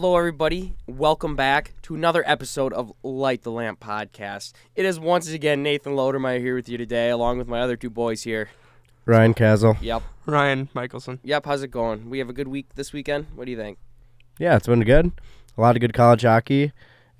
Hello, everybody. Welcome back to another episode of Light the Lamp podcast. It is once again Nathan Lodermeyer here with you today, along with my other two boys here. Ryan Castle. Yep. Ryan Michelson. Yep. How's it going? We have a good week this weekend. What do you think? Yeah, it's been good. A lot of good college hockey,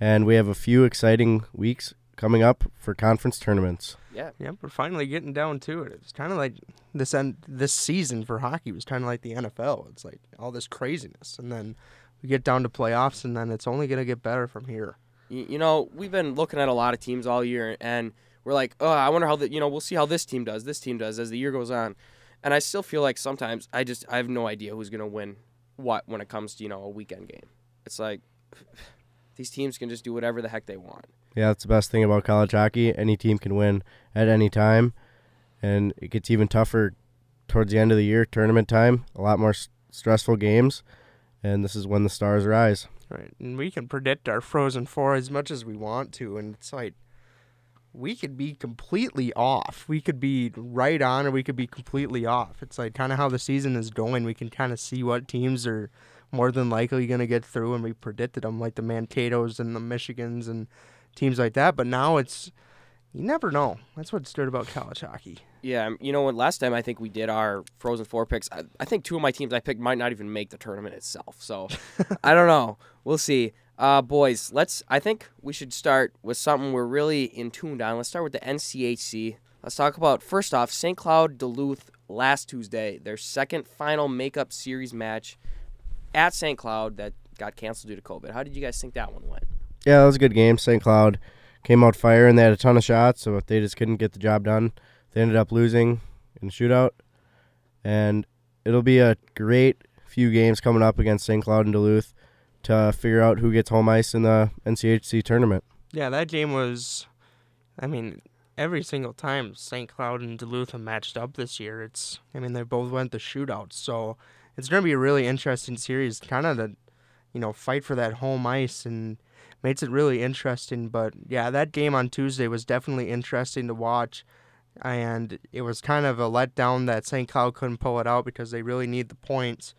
and we have a few exciting weeks coming up for conference tournaments. Yeah. Yep, we're finally getting down to it. It's kind of like this end, this season for hockey was kind of like the NFL. It's like all this craziness, and then we get down to playoffs, and then it's only gonna get better from here. You, you know, we've been looking at a lot of teams all year, and we're like, oh, I wonder how the, you know, we'll see how this team does, this team does as the year goes on. And I still feel like sometimes I just, I have no idea who's going to win what when it comes to, you know, a weekend game. It's like these teams can just do whatever the heck they want. Yeah, that's the best thing about college hockey. Any team can win at any time, and it gets even tougher towards the end of the year, tournament time. A lot more s- stressful games, and this is when the stars rise. Right, and we can predict our Frozen Four as much as we want to, and it's like we could be completely off. We could be right on, or we could be completely off. It's like kind of how the season is going. We can kind of see what teams are more than likely going to get through, and we predicted them, like the Mankatos and the Michigans and teams like that. But now it's you never know. That's what's good about college hockey. Yeah, um, you know what? Last time I think we did our Frozen Four picks. I, I think two of my teams I picked might not even make the tournament itself. So I don't know. We'll see. Uh, boys, let's. I think we should start with something we're really in tuned on. Let's start with the NCHC. Let's talk about first off St. Cloud Duluth last Tuesday, their second final makeup series match at St. Cloud that got canceled due to COVID. How did you guys think that one went? Yeah, that was a good game. St. Cloud came out firing. they had a ton of shots, so they just couldn't get the job done. They ended up losing in shootout, and it'll be a great few games coming up against St. Cloud and Duluth to figure out who gets home ice in the NCHC tournament. Yeah, that game was. I mean, every single time St. Cloud and Duluth have matched up this year, it's. I mean, they both went the shootout. so it's going to be a really interesting series. Kind of the, you know, fight for that home ice and makes it really interesting. But yeah, that game on Tuesday was definitely interesting to watch, and it was kind of a letdown that St. Cloud couldn't pull it out because they really need the points.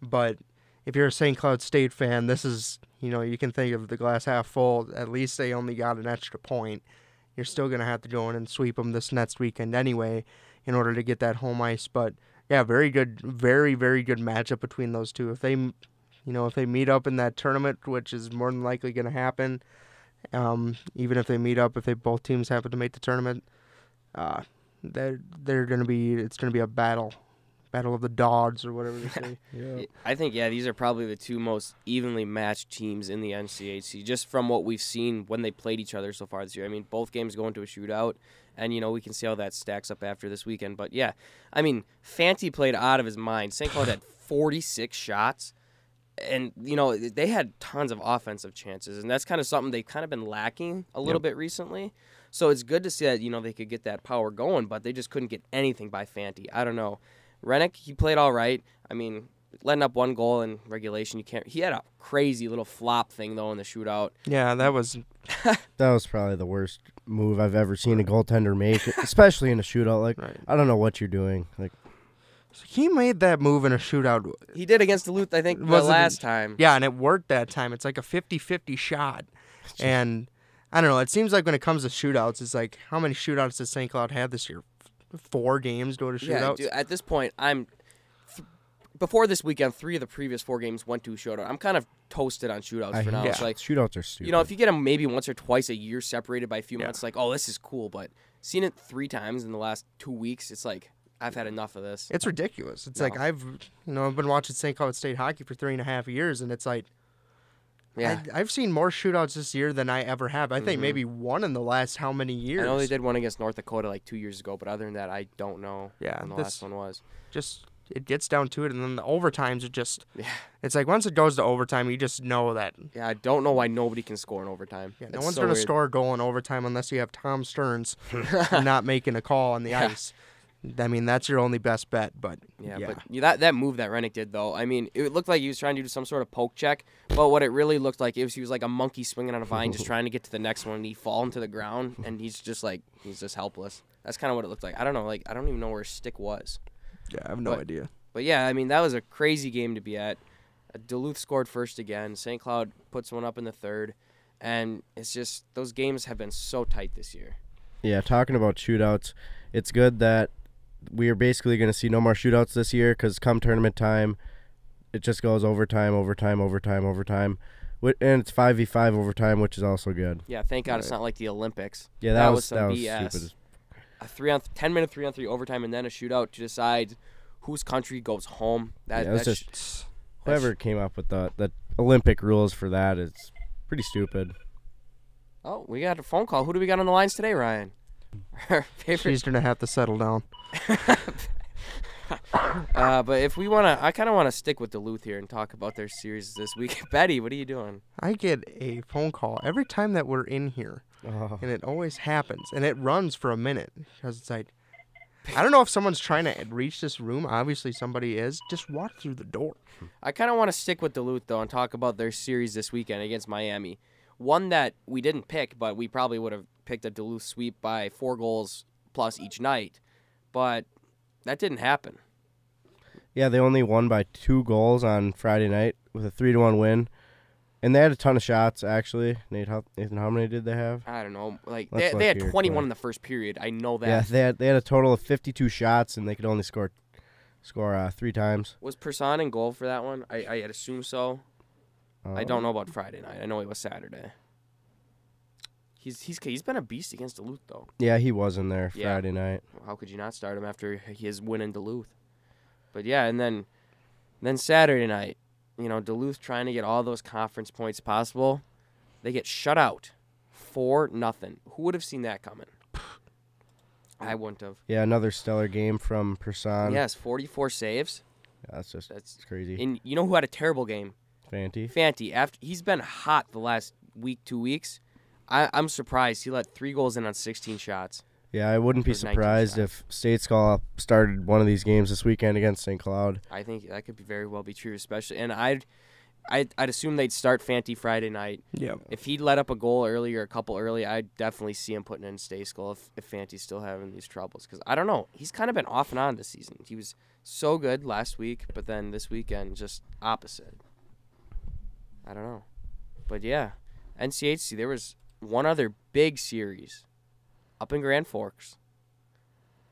But if you're a St. Cloud State fan, this is you know you can think of the glass half full. At least they only got an extra point. You're still gonna have to go in and sweep them this next weekend anyway, in order to get that home ice. But yeah, very good, very very good matchup between those two. If they, you know, if they meet up in that tournament, which is more than likely gonna happen, um, even if they meet up, if they both teams happen to make the tournament, uh, they're they're gonna be it's gonna be a battle, battle of the dogs or whatever they say. Y- I think yeah, these are probably the two most evenly matched teams in the NCHC, just from what we've seen when they played each other so far this year. I mean, both games go into a shootout, and you know we can see how that stacks up after this weekend. But yeah, I mean, Fanti played out of his mind. St. Cloud had 46 shots, and you know they had tons of offensive chances, and that's kind of something they've kind of been lacking a little bit recently. So it's good to see that you know they could get that power going, but they just couldn't get anything by Fanti. I don't know. Hrenak, he played all right. I mean, letting up one goal in regulation, you can't. He had a crazy little flop thing though in the shootout. Yeah, that was That was probably the worst move I've ever seen a goaltender make, especially in a shootout. Like, right. I don't know what you're doing. Like, He made that move in a shootout. He did against Duluth, I think, the Was it- last time. Yeah, and it worked that time. It's like a 50-50 shot. And I don't know, it seems like when it comes to shootouts, it's like how many shootouts does St. Cloud have this year? Four games go to Yeah, shootouts? dude, at this point, I'm. Th- before this weekend, three of the previous four games went to a shootout. I'm kind of toasted on shootouts I for now. hate It's like shootouts are stupid. you know, if you get them maybe once or twice a year, separated by a few Yeah. months, like oh, this is cool. But seeing it three times in the last two weeks, it's like I've had enough of this. It's ridiculous. It's No. like I've you know, I've been watching St. Cloud State hockey for three and a half years and it's like Yeah, I, I've seen more shootouts this year than I ever have. I think Mhm. maybe one in the last how many years? I know they did one against North Dakota like two years ago, but other than that, I don't know Yeah, when the last one was. Just it gets down to it, and then the overtimes are just. Yeah. It's like once it goes to overtime, you just know that Yeah, I don't know why nobody can score in overtime. yeah, no one's so gonna weird. score a goal in overtime unless you have Tom Stearns not making a call on the Yeah. ice. I mean, that's your only best bet. But Yeah, yeah, but that that move that Hrenak did though, I mean, it looked like he was trying to do some sort of poke check, but what it really looked like is he was like a monkey swinging on a vine, just trying to get to the next one, and he fall into the ground, and he's just like he's just helpless. That's kind of what it looked like. I don't know, like I don't even know where his stick was. yeah, I have no But- idea. But yeah, I mean that was a crazy game to be at. Uh, Duluth scored first again. St. Cloud puts one up in the third, and it's just those games have been so tight this year. Yeah, talking about shootouts, it's good that we are basically going to see no more shootouts this year because come tournament time, it just goes overtime, overtime, overtime, overtime. Wh- And it's 5v5 overtime, which is also good. Yeah, thank God it's not like the Olympics. Yeah, that, That was, was some that was BS. stupid. A three on ten minute three on three overtime, and then a shootout to decide whose country goes home. That, Yeah, it was that's just- Whoever came up with the, the Olympic rules for that is pretty stupid. Oh, we got a phone call. Who do we got on the lines today, Ryan? Our favorite. She's gonna have to settle down. uh, but if we want to, I kind of want to stick with Duluth here and talk about their series this week. Betty, what are you doing? I get a phone call every time that we're in here, Oh. and it always happens, and it runs for a minute because it's like, I don't know if someone's trying to reach this room. Obviously, somebody is. Just walk through the door. I kind of want to stick with Duluth though and talk about their series this weekend against Miami. One that we didn't pick, but we probably would have picked a Duluth sweep by four goals plus each night, but that didn't happen. Yeah, they only won by two goals on Friday night with a three to one win, and they had a ton of shots actually. Nate, how, Nathan, how many did they have? I don't know. Like Let's they, they had 21 in the first period. I know that. Yeah, they had they had a total of fifty two shots, and they could only score score uh, three times. Was Persson in goal for that one? I I assume so. I Uh, don't know about Friday night. I know it was Saturday. He's he's he's been a beast against Duluth though. Yeah, he was in there Yeah. Friday night. How could you not start him after his win in Duluth? But yeah, and then then Saturday night, you know, Duluth trying to get all those conference points possible, they get shut out, four nothing. Who would have seen that coming? I wouldn't have. Yeah, another stellar game from Persson. yes, forty four saves. Yeah, that's just That's it's crazy. and you know who had a terrible game? Fanti. Fanti. After he's been hot the last week, two weeks. I, I'm surprised he let three goals in on 16 shots. Yeah, I wouldn't be surprised shots. if Stejskal started one of these games this weekend against St. Cloud. I think that could be very well be true, especially. And I'd, I'd, I'd assume they'd start Fanti Friday night. Yeah. If he'd let up a goal early or a couple early, I'd definitely see him putting in Stejskal if, if Fanti's still having these troubles. Because I don't know, he's kind of been off and on this season. He was so good last week, but then this weekend just opposite. I don't know, but yeah, NCHC. There was one other big series up in Grand Forks.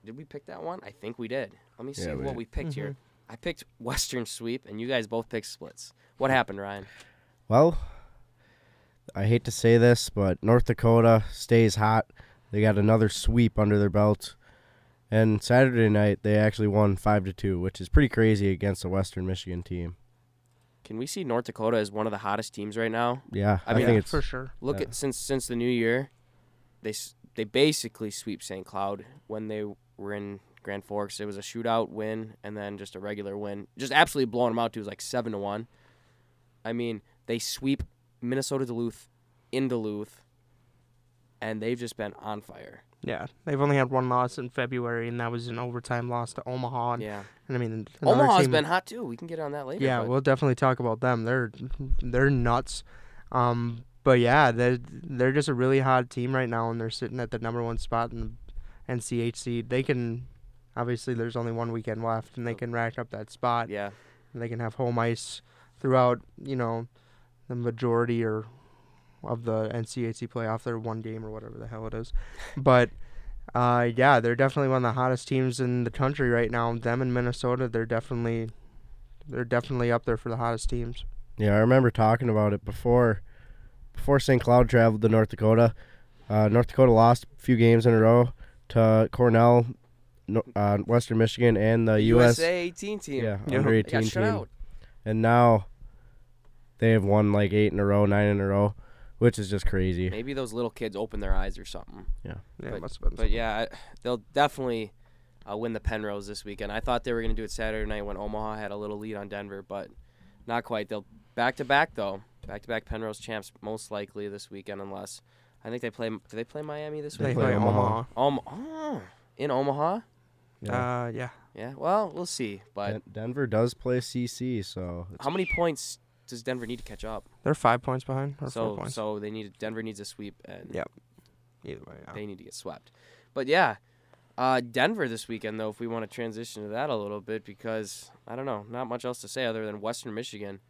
Did we pick that one? I think we did. Let me see Yeah, we what did. we picked here. Mm-hmm. I picked Western Sweep, and you guys both picked splits. What happened, Ryan? Well, I hate to say this, but North Dakota stays hot. They got another sweep under their belt. And Saturday night they actually won 5 to 2, which is pretty crazy against a Western Michigan team. Can we see North Dakota as one of the hottest teams right now? Yeah, I I, mean, think it's for sure. Look Yeah. at since since the new year, they they basically sweep St. Cloud when they were in Grand Forks. It was a shootout win and then just a regular win, just absolutely blowing them out. To it was like seven to one. I mean, they sweep Minnesota Duluth in Duluth, and they've just been on fire. Yeah, they've only had one loss in February, and that was an overtime loss to Omaha. And, Yeah, and I mean, Omaha's team- has been hot too. We can get on that later. Yeah, but we'll definitely talk about them. They're they're nuts. Um, but yeah, they're they're just a really hot team right now, and they're sitting at the number one spot in the NCHC. They can obviously there's only one weekend left, and they can rack up that spot. yeah, And they can have home ice throughout. You know, the majority or of the NCHC playoff. They're one game or whatever the hell it is, but. Uh, yeah, they're definitely one of the hottest teams in the country right now. Them and Minnesota, they're definitely, they're definitely up there for the hottest teams. Yeah, I remember talking about it before before St. Cloud traveled to North Dakota. Uh, North Dakota lost a few games in a row to Cornell, uh, Western Michigan, and the U.S. USA 18 team. yeah, Yeah. under They got 18 shut team. out. And now they have won like eight in a row, nine in a row, which is just crazy. Maybe those little kids open their eyes or something. Yeah, But- it must have been. But yeah, they'll definitely uh, win the Penrose this weekend. I thought they were going to do it Saturday night when Omaha had a little lead on Denver, but not quite. They'll back to back though, back to back Penrose champs most likely this weekend, unless I think they play. Do they play Miami this they They play play Omaha. Um, oh, in Omaha. Yeah. Uh, yeah. Yeah. Well, we'll see. But Den- Denver does play CC, so how many points does Denver need to catch up? They're five points behind, or four So points. so they need Denver needs a sweep and Yeah. Either way, yeah. they need to get swept. But yeah, uh, Denver this weekend though. If we want to transition to that a little bit, because I don't know, not much else to say other than Western Michigan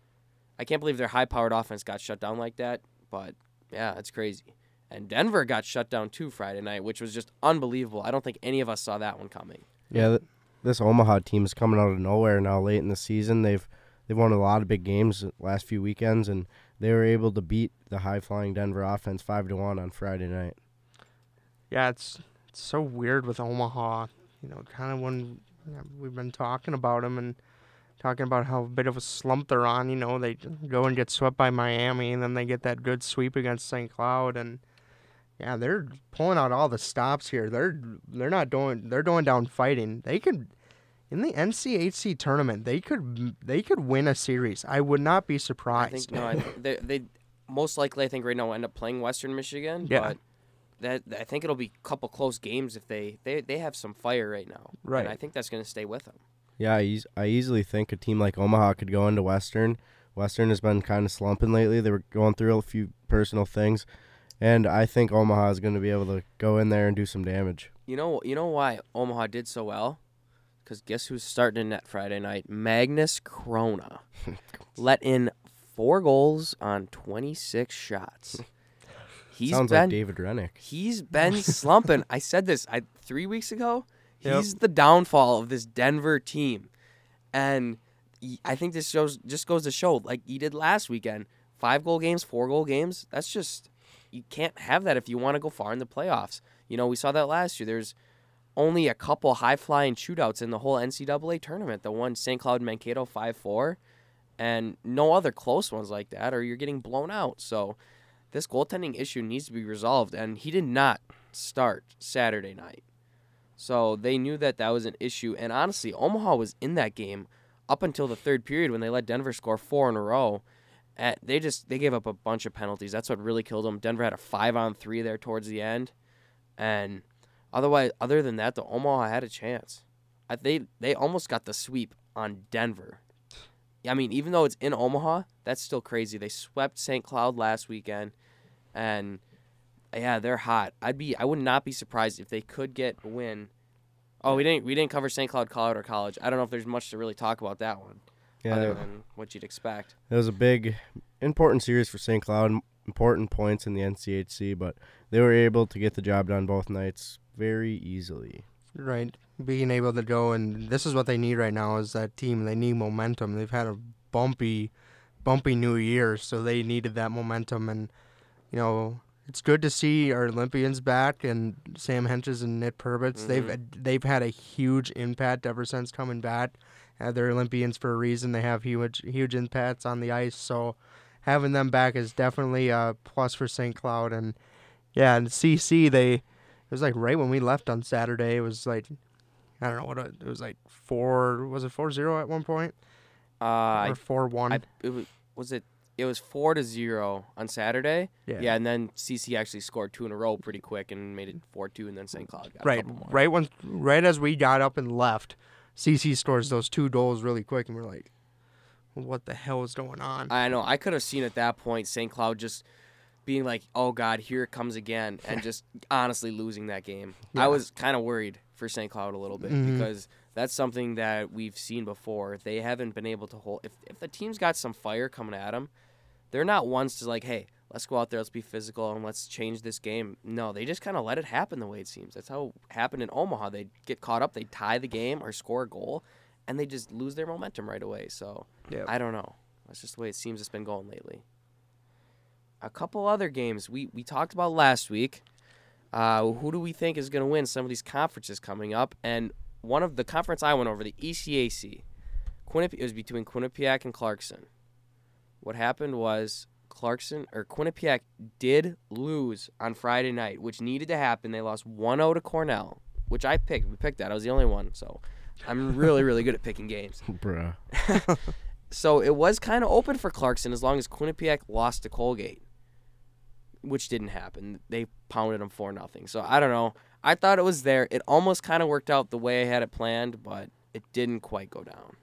I can't believe their high-powered offense got shut down like that. But yeah, it's crazy. And Denver got shut down too Friday night, which was just unbelievable. I don't think any of us saw that one coming. Yeah, th- this Omaha team is coming out of nowhere now late in the season. They've they've won a lot of big games last few weekends, and they were able to beat the high flying Denver offense five to one on Friday night. Yeah, it's it's so weird with Omaha. You know, kind of when yeah, we've been talking about them and talking about how a bit of a slump they're on. You know, they go and get swept by Miami, and then they get that good sweep against St. Cloud, and yeah, they're pulling out all the stops here. They're they're not doing they're going down fighting. They could in the NCHC tournament. They could they could win a series. I would not be surprised. I surprised. think no, I think they, they most likely I think right now will end up playing Western Michigan. Yeah. But that I think it'll be a couple close games if they they, they have some fire right now. Right. And I think that's going to stay with them. Yeah, I, I easily think a team like Omaha could go into Western. Western has been kind of slumping lately. They were going through a few personal things, and I think Omaha is going to be able to go in there and do some damage. You know you know why Omaha did so well? Because guess who's starting in net Friday night? Magnus Chrona let in four goals on 26 shots. He's Sounds been like David Hrenak. He's been slumping. I said this I three weeks ago. Yep. He's the downfall of this Denver team, and he- I think this shows just goes to show, like he did last weekend, five goal games, four goal games. That's just you can't have that if you want to go far in the playoffs. You know, we saw that last year. There's only a couple high flying shootouts in the whole NCAA tournament. The one St. Cloud Mankato five four, and no other close ones like that, or you're getting blown out. So this goaltending issue needs to be resolved, and he did not start Saturday night. So they knew that that was an issue, and honestly, Omaha was in that game up until the third period when they let Denver score four in a row. At, they just they gave up a bunch of penalties. That's what really killed them. Denver had a five on three there towards the end, and otherwise, other than that, the Omaha had a chance. I, they they almost got the sweep on Denver. I mean, even though it's in Omaha, that's still crazy. They swept St. Cloud last weekend, and yeah, they're hot. I'd be I would not be surprised if they could get a win. Oh, we didn't we didn't cover St. Cloud Colorado College. I don't know if there's much to really talk about that one, Yeah, other than what you'd expect. It was a big, important series for St. Cloud. Important points in the NCHC, but they were able to get the job done both nights very easily. Right. Being able to go and this is what they need right now is that team. They need momentum. They've had a bumpy bumpy new year, so they needed that momentum and you know, it's good to see our Olympians back and Sam Hentges and Nick Perbix. They've they've had a huge impact ever since coming back. Uh, they're Olympians for a reason. They have huge huge impacts on the ice, so having them back is definitely a plus for St. Cloud and yeah, and CC they it was like right when we left on Saturday. It was like I don't know what it, it was like four. Was it four zero at one point Uh, or four one? I it was, was it it was four to zero on Saturday. Yeah. Yeah, and then CC actually scored two in a row pretty quick and made it four two, and then St. Cloud got right, right when right as we got up and left, CC scores those two goals really quick, and we're like, what the hell is going on? I know. I could have seen at that point St. Cloud just being like, "Oh God, here it comes again," and just honestly losing that game. Yeah. I was kind of worried for St. Cloud a little bit Mhm. because that's something that we've seen before. They haven't been able to hold. If if the team's got some fire coming at them, they're not ones to like, "Hey, let's go out there, let's be physical, and let's change this game." No, they just kind of let it happen the way it seems. That's how it happened in Omaha. They get caught up, they tie the game or score a goal, and they just lose their momentum right away. So. yeah, I don't know. That's just the way it seems it's been going lately. A couple other games we, we talked about last week. Uh, who do we think is going to win some of these conferences coming up? And one of the conference I went over, the ECAC, Quinnipi- it was between Quinnipiac and Clarkson. What happened was Clarkson or Quinnipiac did lose on Friday night, which needed to happen. They lost 1-0 to Cornell, which I picked. We picked that. I was the only one, so I'm really really good at picking games. Bruh. So it was kind of open for Clarkson as long as Quinnipiac lost to Colgate, which didn't happen. They pounded them for nothing. So I don't know. I thought it was there. It almost kind of worked out the way I had it planned, but it didn't quite go down.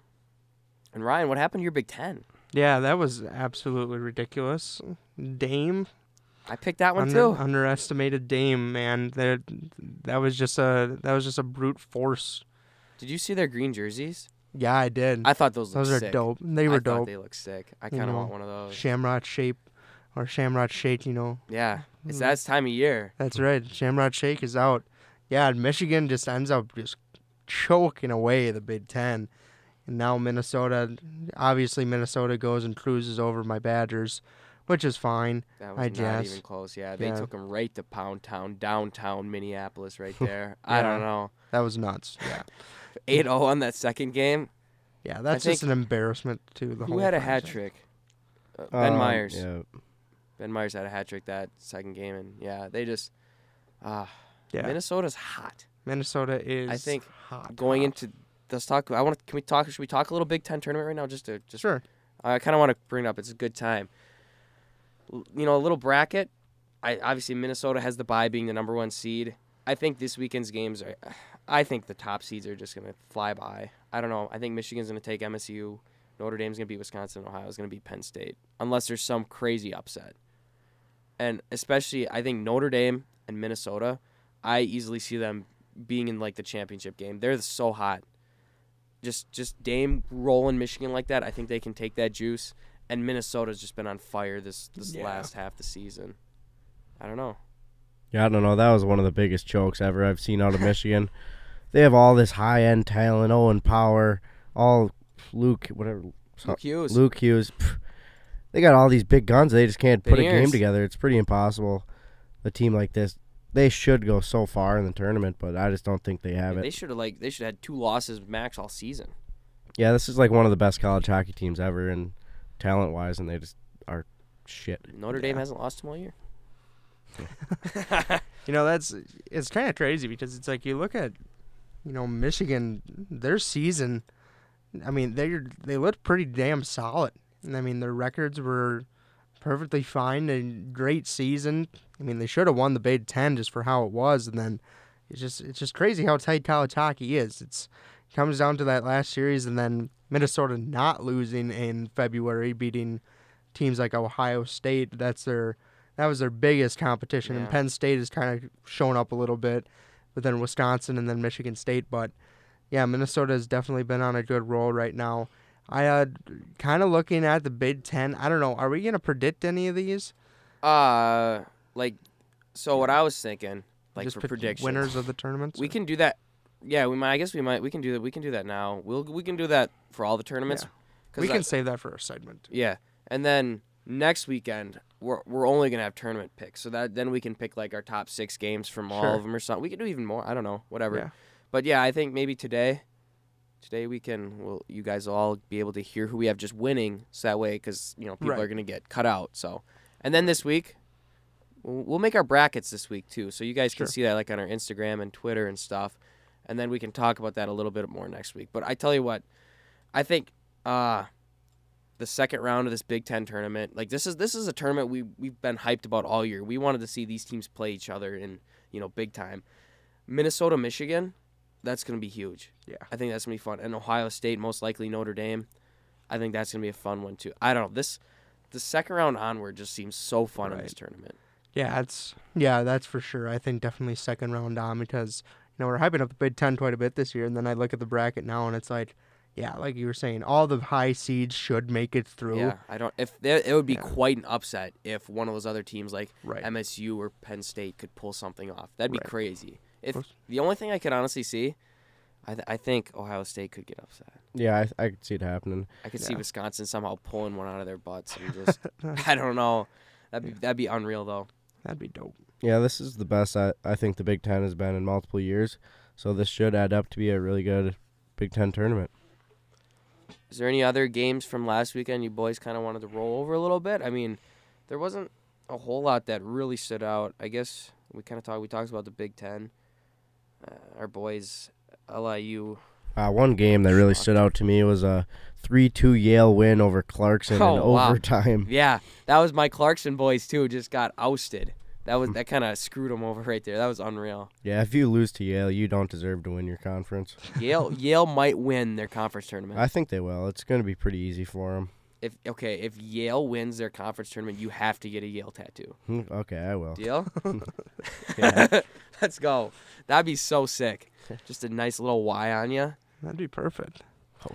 And Ryan, what happened to your Big Ten? yeah, that was absolutely ridiculous. Dame, I picked that one under- too. underestimated Dame, man. That that was just a that was just a brute force. Did you see their green jerseys? Yeah, I did. I thought those those are sick. dope. They I were thought dope. they look sick. I kind of know, want one of those. Shamrock shape, or Shamrock shake. You know. Yeah, it's Mm. that time of year. That's right. Shamrock Shake is out. Yeah, Michigan just ends up just choking away the Big Ten. And now Minnesota, obviously Minnesota goes and cruises over my Badgers, which is fine. That I was not guess. even close. Yeah, they Yeah. took them right to Pound Town, downtown Minneapolis, right there. I don't know. That was nuts. Yeah, 8-0 on that second game. yeah, that's think- just an embarrassment to the Who whole. Who had a hat trick? Uh, ben Um, Meyers. Yeah. Ben Meyers had a hat trick that second game, and yeah, they just. Ah, Yeah, Minnesota's hot. Minnesota is. I think hot, Going hot. into let's talk. I want to. Can we talk? Should we talk a little Big Ten tournament right now? Just to just. sure. I kind of want to bring it up. It's a good time. L- You know, a little bracket. I obviously Minnesota has the bye, being the number one seed. I think this weekend's games are. I think the top seeds are just gonna fly by. I don't know. I think Michigan's gonna take MSU. Notre Dame's gonna beat Wisconsin. Ohio's gonna beat Penn State, unless there's some crazy upset. And especially, I think Notre Dame and Minnesota. I easily see them being in like the championship game. They're so hot. Just just Dame rolling Michigan like that. I think they can take that juice. And Minnesota's just been on fire this this Yeah. last half the season. I don't know. Yeah, I don't know. That was one of the biggest chokes ever I've seen out of Michigan. They have all this high end talent, Owen Power, all Luke, whatever, Luke Hughes. Luke Hughes. pff, They got all these big guns. They just can't put a game together. It's pretty impossible. A team like this, they should go so far in the tournament, but I just don't think they have they it. They should have like they should have had two losses max all season. Yeah, this is like one of the best college hockey teams ever, and talent wise, and they just are shit. Notre Dame hasn't lost them all year. You know, that's it's kind of crazy because it's like you look at, you know, Michigan, their season. I mean, they they looked pretty damn solid. And I mean, their records were perfectly fine and great season. I mean, they should have won the Big Ten just for how it was. And then it's just it's just crazy how tight college hockey is. It's it comes down to that last series, and then Minnesota not losing in February, beating teams like Ohio State. That's their that was their biggest competition. And Penn State has kind of shown up a little bit, but then Wisconsin and then Michigan State. But yeah, Minnesota has definitely been on a good roll right now. I uh, kind of looking at the Big Ten. I don't know. Are we gonna predict any of these? Uh, like, so what I was thinking, like Just for pick predictions, winners of the tournaments. we or- can do that. Yeah, we might. I guess we might. We can do that. We can do that now. We'll we can do that for all the tournaments. Yeah. we I- can save that for a segment. Yeah, and then next weekend we're we're only gonna have tournament picks, so that then we can pick like our top six games from all of them or something. We can do even more. I don't know, whatever. Yeah. But yeah, I think maybe today, today we can. Well, you guys will all be able to hear who we have just winning, so that way, because you know people Right. are gonna get cut out. So, and then this week. We'll we'll make our brackets this week too, so you guys can see that like on our Instagram and Twitter and stuff, and then we can talk about that a little bit more next week. But I tell you what, I think uh, the second round of this Big Ten tournament. Like this is this is a tournament we we've been hyped about all year. We wanted to see these teams play each other in you know big time. Minnesota, Michigan, that's gonna be huge. Yeah. I think that's gonna be fun. And Ohio State, most likely Notre Dame. I think that's gonna be a fun one too. I don't know this. The second round onward just seems so fun in this tournament. Yeah, it's yeah, that's for sure. I think definitely second round on because you know we're hyping up the Big Ten quite a bit this year, and then I look at the bracket now and it's like, yeah, like you were saying, all the high seeds should make it through. Yeah, I don't. If there, it would be Yeah. quite an upset if one of those other teams like Right. MSU or Penn State could pull something off. That'd be Right. crazy. If the only thing I could honestly see, I th- I think Ohio State could get upset. Yeah, I, I could see it happening. I could see Wisconsin somehow pulling one out of their butts and just I don't know. That'd be that'd be unreal though. That'd be dope. Yeah, this is the best I, I think the Big Ten has been in multiple years. So this should add up to be a really good Big Ten tournament. Is there any other games from last weekend you boys kind of wanted to roll over a little bit? I mean, there wasn't a whole lot that really stood out. I guess we kind of talked we talked about the Big Ten. Uh, our boys LIU Uh, one game that really stood out to me was a 3-2 Yale win over Clarkson Oh, in wow. overtime. Yeah, that was my Clarkson boys too. Just got ousted. That was that kind of screwed them over right there. That was unreal. Yeah, if you lose to Yale, you don't deserve to win your conference. Yale Yale might win their conference tournament. I think they will. It's going to be pretty easy for them. If okay, if Yale wins their conference tournament, you have to get a Yale tattoo. Okay, I will. Deal? Yeah. Let's go. That'd be so sick. Just a nice little Y on you. That'd be perfect.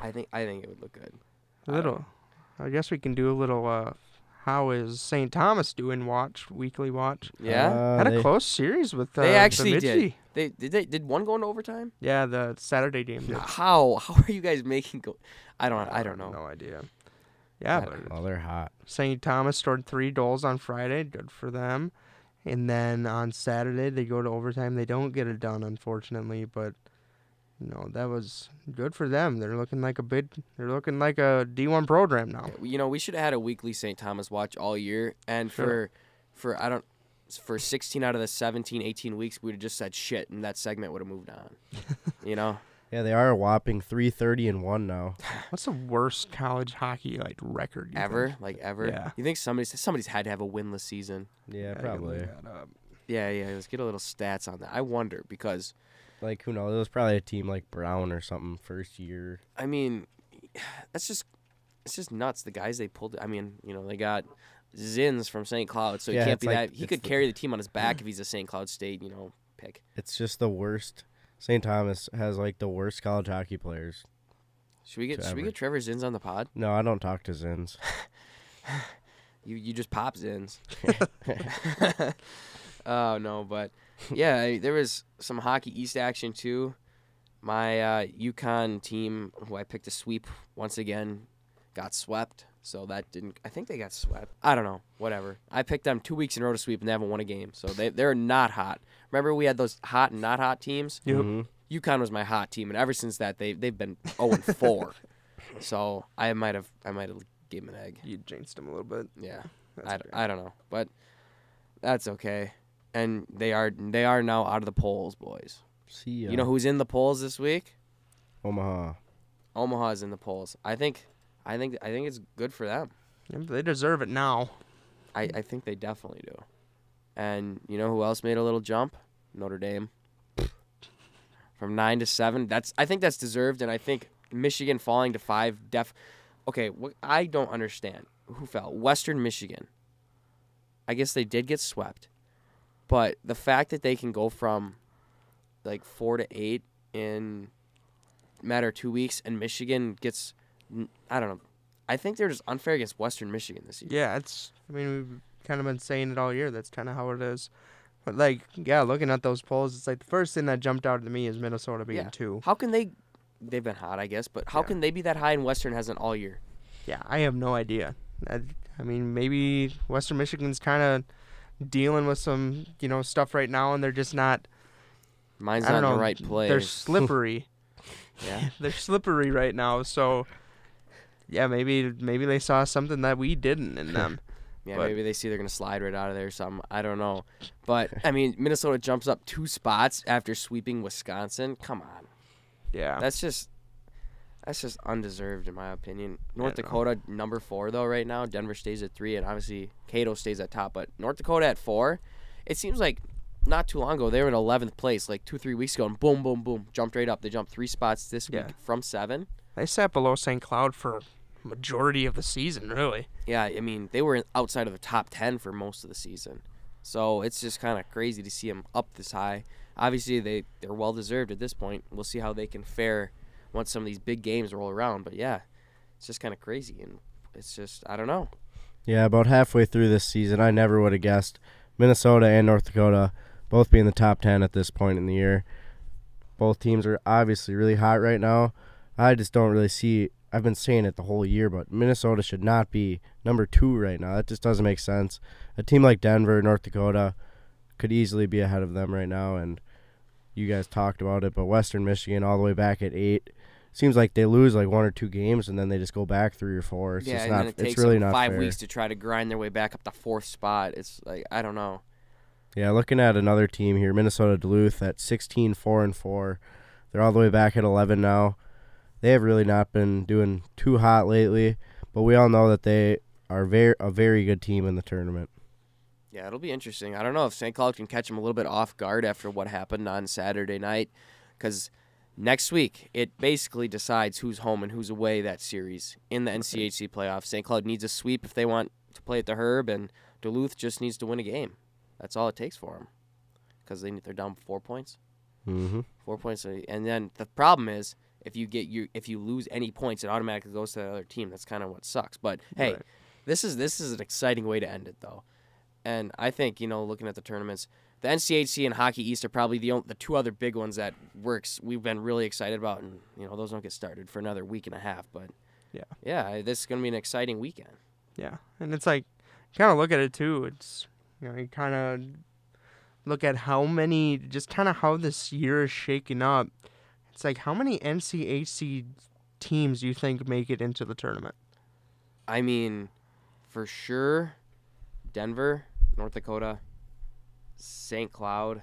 I think I think it would look good. A little. I guess we can do a little. Uh, how is St. Thomas doing? Watch weekly watch. Yeah, Uh, Had a they- close series with. Uh, They actually Bemidji. did. they did. They did one go into overtime. Yeah, the Saturday game did. How how are you guys making go? I don't I don't know. No idea. Yeah, I but don't Oh, they're hot. St. Thomas scored three goals on Friday. Good for them. And then on Saturday they go to overtime. They don't get it done, unfortunately, but you know that was good for them. They're looking like a big. They're looking like a D1 program now. You know, we should have had a weekly St. Thomas watch all year, and Sure. for for I don't for 16 out of the 17, 18 weeks, we would have just said shit, and that segment would have moved on. you know, Yeah, they are a whopping three thirty and one now. What's the worst college hockey like record you ever think? like ever. Yeah. You think somebody's somebody's had to have a winless season? Yeah, I can probably. look that up. Yeah, yeah. Let's get a little stats on that. I wonder because Like who knows? It was probably a team like Brown or something first year. I mean, that's just it's just nuts. The guys they pulled. I mean, you know, they got Zins from St. Cloud, so Yeah, he can't be like- that. He could the- carry the team on his back if he's a St. Cloud State, you know, pick. It's just the worst. St. Thomas has like the worst college hockey players. Should we get should we get Trevor Zins on the pod? No, I don't talk to Zins. You you just pop Zins. oh no, but yeah, I- there was some hockey East action too. My uh, UConn team, who I picked to sweep once again, got swept. So that didn't. I think they got swept. I don't know. Whatever. I picked them two weeks in a row to sweep, and they haven't won a game. So they they're not hot. Remember we had those hot and not hot teams. Yep. Mhm. UConn was my hot team, and ever since that they they've been 0 and 4. so I might have I might have gave them an egg. You jinxed them a little bit. Yeah. That's I, okay. I don't know, but that's okay. And they are they are now out of the polls, boys. See ya. You know who's in the polls this week? Omaha. Omaha's in the polls. I think I think I think it's good for them. Yeah, they deserve it now. I, I think they definitely do. And you know who else made a little jump? Notre Dame. From nine to seven. That's I think that's deserved, and I think Michigan falling to five. Def. Okay, what I don't understand who fell. Western Michigan. I guess they did get swept, but the fact that they can go from like four to eight in a matter of two weeks, and Michigan gets, I don't know. I think they're just unfair against Western Michigan this year. Yeah, it's. I mean, we've kind of been saying it all year. That's kind of how it is. But like, yeah, looking at those polls, it's like the first thing that jumped out to me is Minnesota being Yeah. two. How can they? They've been hot, I guess, but how Yeah. can they be that high and Western hasn't all year? Yeah, I have no idea. I, I mean, maybe Western Michigan's kind of dealing with some, you know, stuff right now, and they're just not. Mine's not know. the right place. They're slippery. yeah. they're slippery right now. So, yeah, maybe maybe they saw something that we didn't in them. Yeah, But- maybe they see they're gonna slide right out of there or something. I don't know, but I mean, Minnesota jumps up two spots after sweeping Wisconsin. Come on, Yeah. that's just that's just undeserved in my opinion. North don't know. Dakota number four though right now. Denver stays at three, and obviously Cato stays at top. But North Dakota at four. It seems like not too long ago they were in eleventh place, like two three weeks ago, and boom boom boom, jumped right up. They jumped three spots this Yeah. week from seven. They sat below St. Cloud for majority of the season, really. Yeah, I mean they were outside of the top ten for most of the season, so it's just kind of crazy to see them up this high. Obviously, they they're well deserved at this point. We'll see how they can fare once some of these big games roll around. But yeah, it's just kind of crazy, and it's just I don't know. Yeah, about halfway through this season, I never would have guessed Minnesota and North Dakota both being the top 10 at this point in the year. Both teams are obviously really hot right now. I just don't really see. I've been saying it the whole year, but Minnesota should not be number two right now. That just doesn't make sense. A team like Denver, North Dakota, could easily be ahead of them right now. And you guys talked about it, but Western Michigan all the way back at eight. Seems like they lose like one or two games and then they just go back three or four. It's yeah, just and not. it takes really five fair. weeks to try to grind their way back up to fourth spot. It's like I don't know. Yeah, looking at another team here, Minnesota Duluth at 16 4 and 4. They're all the way back at 11 now. They have really not been doing too hot lately, but we all know that they are very a very good team in the tournament. Yeah, it'll be interesting. I don't know if St. Cloud can catch them a little bit off guard after what happened on Saturday night, because next week it basically decides who's home and who's away that series in the NCHC playoffs. St. Cloud needs a sweep if they want to play at the Herb, and Duluth just needs to win a game. That's all it takes for them, because they they're down four points. Mm-hmm. Four points, and then the problem is if you get you if you lose any points, it automatically goes to the other team. That's kind of what sucks. But hey, Right. this is this is an exciting way to end it though, and I think you know looking at the tournaments, the NCHC and Hockey East are probably the on- the two other big ones that works we've been really excited about, and you know those don't get started for another week and a half. But Yeah. yeah, this is gonna be an exciting weekend. Yeah, and it's like kind of look at it too. It's you know you kind of look at how many, just kind of how this year is shaking up. It's like how many NCHC teams do you think make it into the tournament? I mean, for sure, Denver, North Dakota, St. Cloud.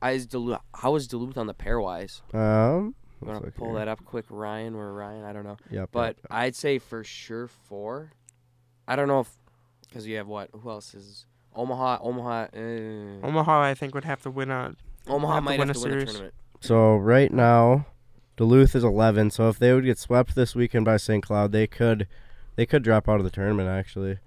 I is Duluth, how is Duluth on the pairwise? Um, You want to pull here. that up quick, Ryan? Where Ryan? I don't know, Yeah. but yep, I'd say for sure four. I don't know if because you have what? Who else is Omaha? Omaha. Uh, Omaha, I think, would have to win a. Omaha have to might win have a to win the series. tournament. So right now, Duluth is 11. So if they would get swept this weekend by St. Cloud, they could, they could drop out of the tournament. Actually,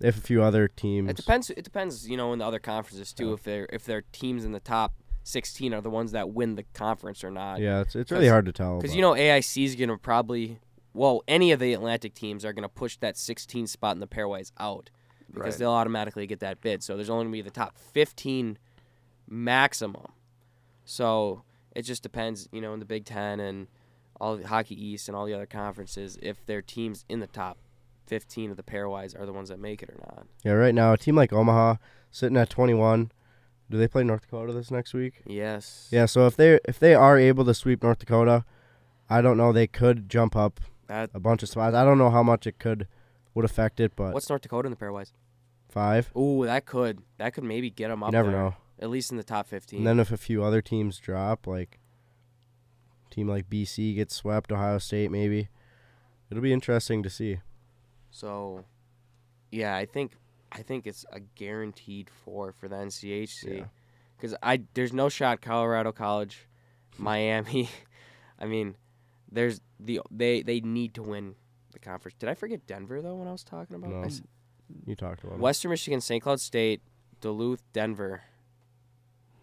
if a few other teams. It depends. It depends, you know, in the other conferences too. Yeah. If they're if their teams in the top sixteen are the ones that win the conference or not. Yeah, it's it's really hard to tell. Because you know AIC is gonna probably, well, any of the Atlantic teams are gonna push that 16 spot in the pairwise out because Right. they'll automatically get that bid. So there's only gonna be the top 15 maximum. So it just depends, you know, in the Big Ten and all the Hockey East and all the other conferences, if their teams in the top 15 of the pairwise are the ones that make it or not. yeah, right now a team like Omaha sitting at 21. Do they play North Dakota this next week? Yes. Yeah, so if they if they are able to sweep North Dakota, I don't know they could jump up That, a bunch of spots. I don't know how much it could would affect it, but what's North Dakota in the pairwise? five. Ooh, that could that could maybe get them up. You never there, know. At least in the top 15. And then if a few other teams drop, like team like BC gets swept, Ohio State maybe, it'll be interesting to see. So, yeah, I think I think it's a guaranteed four for the NCHC Yeah. because I there's no shot Colorado College, Miami. I mean, there's the they they need to win the conference. Did I forget Denver though when I was talking about No. I You talked about it. Western Michigan, St. Cloud State, Duluth, Denver,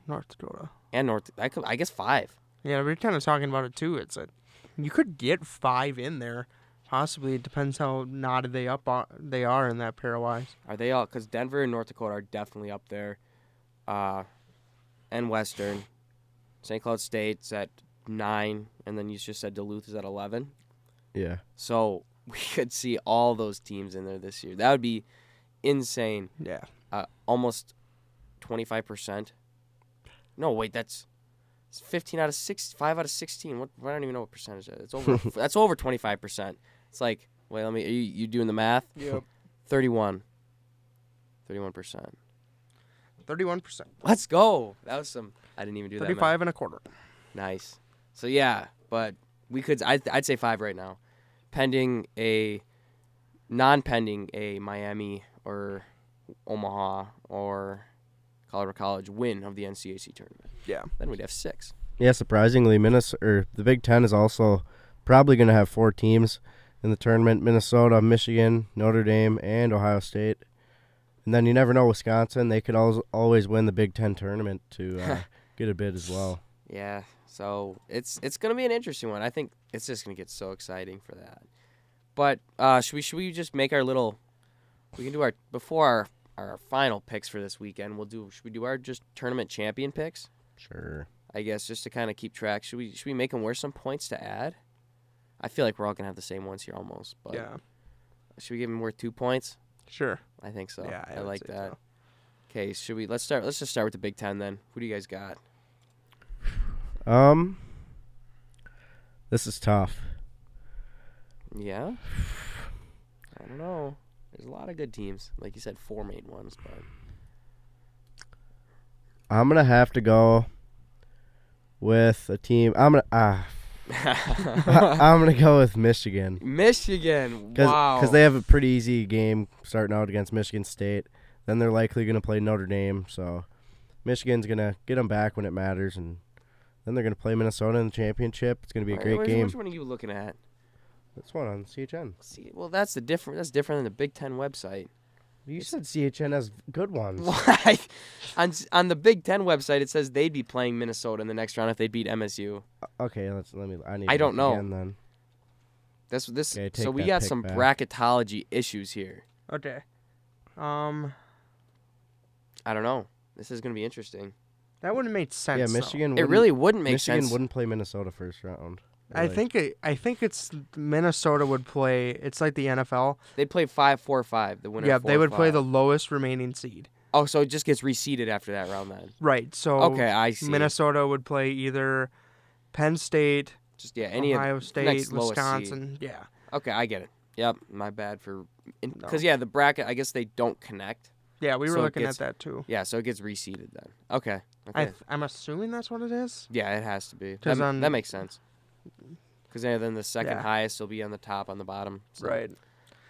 North Dakota. and North? I could I guess five. Yeah, we're kind of talking about it too. It's like you could get five in there. Possibly, it depends how knotted they up are, they are in that pairwise. Are they all? Because Denver and North Dakota are definitely up there, uh, and Western. St. Cloud State's at nine, and then you just said Duluth is at eleven. Yeah. So we could see all those teams in there this year. That would be insane. Yeah. Uh, almost twenty five percent. No, wait, that's fifteen out of six, five out of sixteen. What I don't even know what percentage that is. It's over. that's over twenty five percent. It's like, wait, let me. Are you, you doing the math? Yep. 31. 31%. Thirty-one percent. Let's go. That was some. I didn't even do that. math. Thirty-five and a quarter. Nice. So yeah, but we could. I'd, I'd say five right now, pending a, non-pending a Miami or Omaha or Colorado College win of the NCAC tournament. Yeah. Then we'd have six. Yeah, surprisingly, Minnesota or the Big Ten is also probably going to have four teams in the tournament: Minnesota, Michigan, Notre Dame, and Ohio State. And then you never know, Wisconsin. They could always always win the Big Ten tournament to uh, get a bid as well. Yeah. So it's it's gonna be an interesting one. I think it's just gonna get so exciting for that. But uh, should we should we just make our little? We can do our before our our final picks for this weekend. We'll do. Should we do our just tournament champion picks? Sure. I guess just to kind of keep track. Should we should we make them worth some points to add? I feel like we're all gonna have the same ones here almost. But yeah. should we give them worth two points? Sure. I think so. yeah. I, would like that. so. Okay, should we? Let's start. Let's just start with the Big Ten then. Who do you guys got? Um, this is tough. Yeah. I don't know. There's a lot of good teams. Like you said, four main ones, but I'm gonna have to go with a team. I'm gonna ah. I'm gonna go with Michigan. Michigan. Cause, wow. 'cause they have a pretty easy game starting out against Michigan State. Then they're likely going to play Notre Dame. So Michigan's going to get them back when it matters. And then they're going to play Minnesota in the championship. It's going to be a Alright, great which, game. Which one are you looking at? This one on CHN. See, well, that's the different. That's different than the Big Ten website. You said CHN has good ones. Why? on on the Big Ten website, it says they'd be playing Minnesota in the next round if they beat MSU. Okay, let's let me. I need. I don't know. Again, then. That's this. Okay, so we got some back. bracketology issues here. Okay. Um, I don't know. This is gonna be interesting. that wouldn't make sense. Yeah, though. Michigan. It wouldn't- really wouldn't make Michigan sense. Michigan wouldn't play Minnesota first round. I think it, I think it's Minnesota would play. It's like the NFL. They'd play five, four, five. The winner. yeah, four they or would play the lowest remaining seed. Oh, so it just gets reseeded after that round then. Right. So Okay, I see. Minnesota would play either Penn State, Just yeah, any Ohio State, next lowest seed. Wisconsin. Yeah. Okay, I get it. Yep, my bad for No. because yeah, the bracket. I guess they don't connect. Yeah, we were So looking gets- at that too. Yeah, so it gets reseeded then. Okay. I Okay. th- I'm assuming that's what it is. yeah, it has to be. That, 'Cause m- on- that makes sense. Because then the second Yeah. highest will be on the top, on the bottom. so- Right.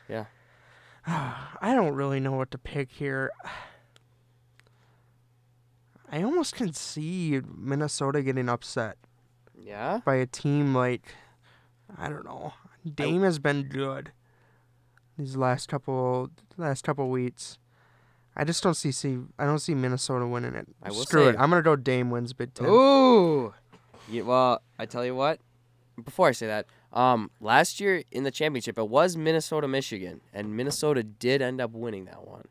Yeah. I don't really know what to pick here. I almost can see Minnesota getting upset Yeah. by a team like I don't know. Dame has been good these last couple last couple weeks. I just don't see see I don't see Minnesota winning it. I will Screw it. say- I'm gonna go Dame wins Big Ten. Ooh. Yeah, well, I tell you what. Before I say that, um, last year in the championship, it was Minnesota Michigan, and Minnesota did end up winning that one.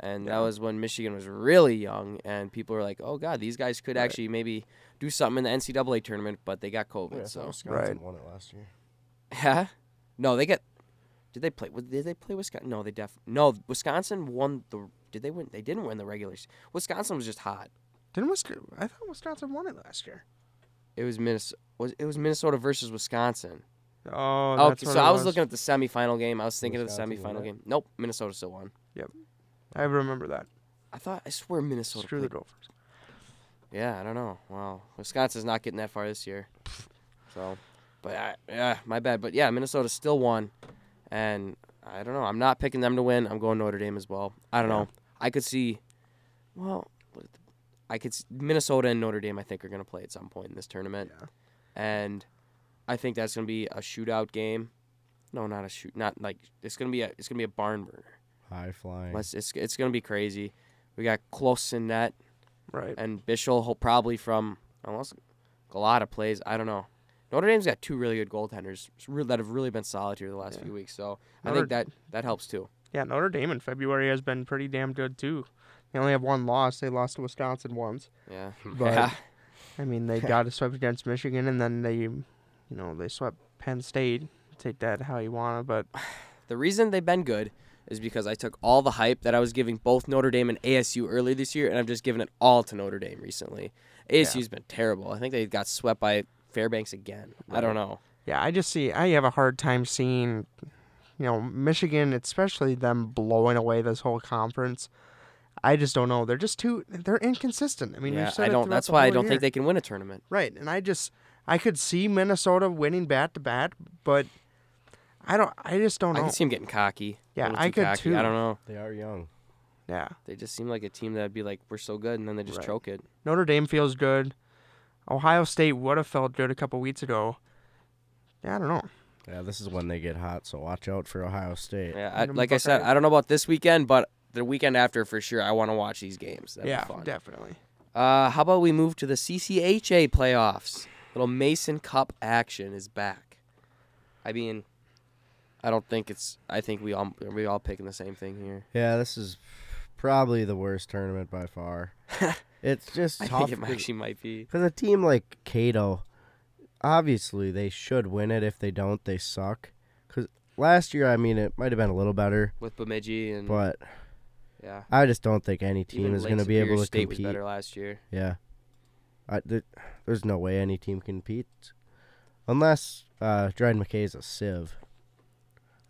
And that was when Michigan was really young, and people were like, "Oh God, these guys could Right. actually maybe do something in the NCAA tournament," but they got COVID. Yeah, so Wisconsin Right. won it last year. yeah, no, they got. Did they play? Did they play Wisconsin? No, they def. No, Wisconsin won the. Did they win? They didn't win the regular. se- Wisconsin was just hot. Didn't Wisconsin, I thought Wisconsin won it last year. It was Minnesota. Was it was Minnesota versus Wisconsin? Oh, okay, that's what so it I was looking at the semifinal game. I was thinking Wisconsin of the semifinal game. Nope, Minnesota still won. Yep, I remember that. I thought I swear Minnesota. Screw the Gophers. Yeah, I don't know. Wow, Wisconsin's not getting that far this year. So, but I, yeah, my bad. But yeah, Minnesota still won, and I don't know. I'm not picking them to win. I'm going Notre Dame as well. I don't Yeah. know. I could see. Well, I could. Minnesota and Notre Dame. I think are going to play at some point in this tournament, Yeah. and I think that's going to be a shootout game. No, not a shoot. Not like it's going to be a. It's going to be a barn burner. High flying. Let's, it's it's going to be crazy. We got close in net Right. and Bischel will probably from unless Galajda plays. I don't know. Notre Dame's got two really good goaltenders that have really been solid here the last Yeah. few weeks. So I think that that helps too. Yeah, Notre Dame in February has been pretty damn good too. They only have one loss. They lost to Wisconsin once. Yeah. But- yeah. I mean, they got a swept against Michigan, and then they, you know, they swept Penn State. Take that how you want to, but The reason they've been good is because I took all the hype that I was giving both Notre Dame and ASU earlier this year, and I've just given it all to Notre Dame recently. ASU's been terrible. I think they got swept by Fairbanks again. I don't know. yeah, I just see I have a hard time seeing, you know, Michigan, especially them blowing away this whole conference. I just don't know. They're just too. They're inconsistent. I mean, we've yeah, said I don't. That's why I don't year. think they can win a tournament. Right, and I just I could see Minnesota winning bat to bat, but I don't. I just don't I know. can see them getting cocky. Yeah, I could cocky. too. I don't know. They are young. yeah, They just seem like a team that'd be like, we're so good, and then they just Right. choke it. Notre Dame feels good. Ohio State would have felt good a couple weeks ago. Yeah, I don't know. Yeah, this is when they get hot, so watch out for Ohio State. Yeah, I, like I said, I don't know about this weekend, but the weekend after for sure, I want to watch these games. That'd yeah, be fun. definitely. Uh, how about we move to the CCHA playoffs? Little Mason Cup action is back. I mean, I don't think it's. I think we all we all picking the same thing here. Yeah, this is probably the worst tournament by far. it's just I tough think it actually might be. because a team like Cato, obviously they should win it. If they don't, they suck. Because last year, I mean, it might have been a little better, with Bemidji and but yeah, I just don't think any team Even is going to be able to State compete. was better last year. Yeah, I, there, there's no way any team can compete unless uh, Dryden McKay is a sieve.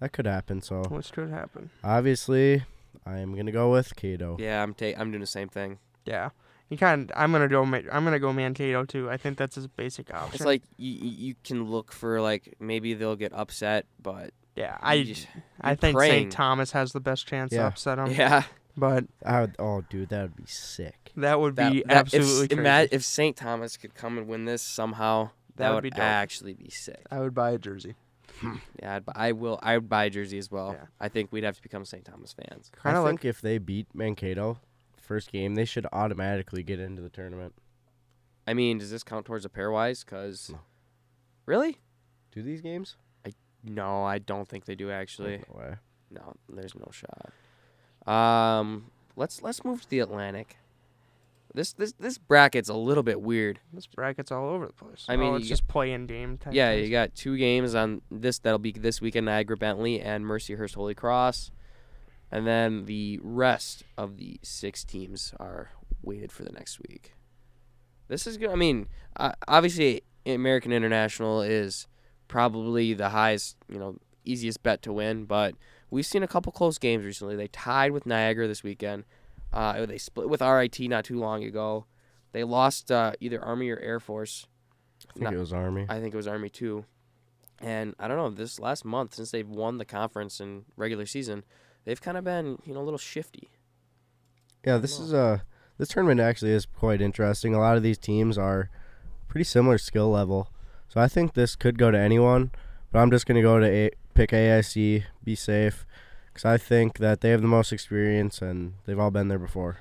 That could happen. So Which could happen. obviously, I am gonna go with Cato. Yeah, I'm ta- I'm doing the same thing. Yeah, you kind. of, I'm gonna go. Ma- I'm gonna go Mankato too. I think that's his basic option. It's like you you you can look for like maybe they'll get upset, but yeah, I just- I think praying. St. Thomas has the best chance to upset them. yeah. But I would, oh, dude, that would be sick. that would be that- absolutely if, crazy. ima- if St. Thomas could come and win this somehow, that, That would would, be dope. actually be sick. I would buy a jersey. Hmm. Yeah, I'd, I will. I would buy a jersey as well. Yeah. I think we'd have to become St. Thomas fans. Kind I of think like if they beat Mankato first game, they should automatically get into the tournament. I mean, does this count towards a pairwise? Cause No. really, Do these games? I no, I don't think they do actually. No way. No, there's no shot. Um, let's let's move to the Atlantic. This this this bracket's a little bit weird. this bracket's all over the place. I mean, oh, it's you just play in game type. Yeah, things. you got two games on this that'll be this weekend Niagara Bentley and Mercyhurst Holy Cross. And then the rest of the six teams are weighted for the next week. This is good. I mean, uh, obviously American International is probably the highest, you know, easiest bet to win, but we've seen a couple close games recently. They tied with Niagara this weekend. Uh, they split with RIT not too long ago. They lost uh, either Army or Air Force. I think Not- it was Army. I think it was Army too. And I don't know, this last month since they've won the conference in regular season, they've kind of been, you know, a little shifty. Yeah, this is uh this tournament actually is quite interesting. A lot of these teams are pretty similar skill level, so I think this could go to anyone. But I'm just gonna go to a- pick AIC, be safe, because I think that they have the most experience and they've all been there before.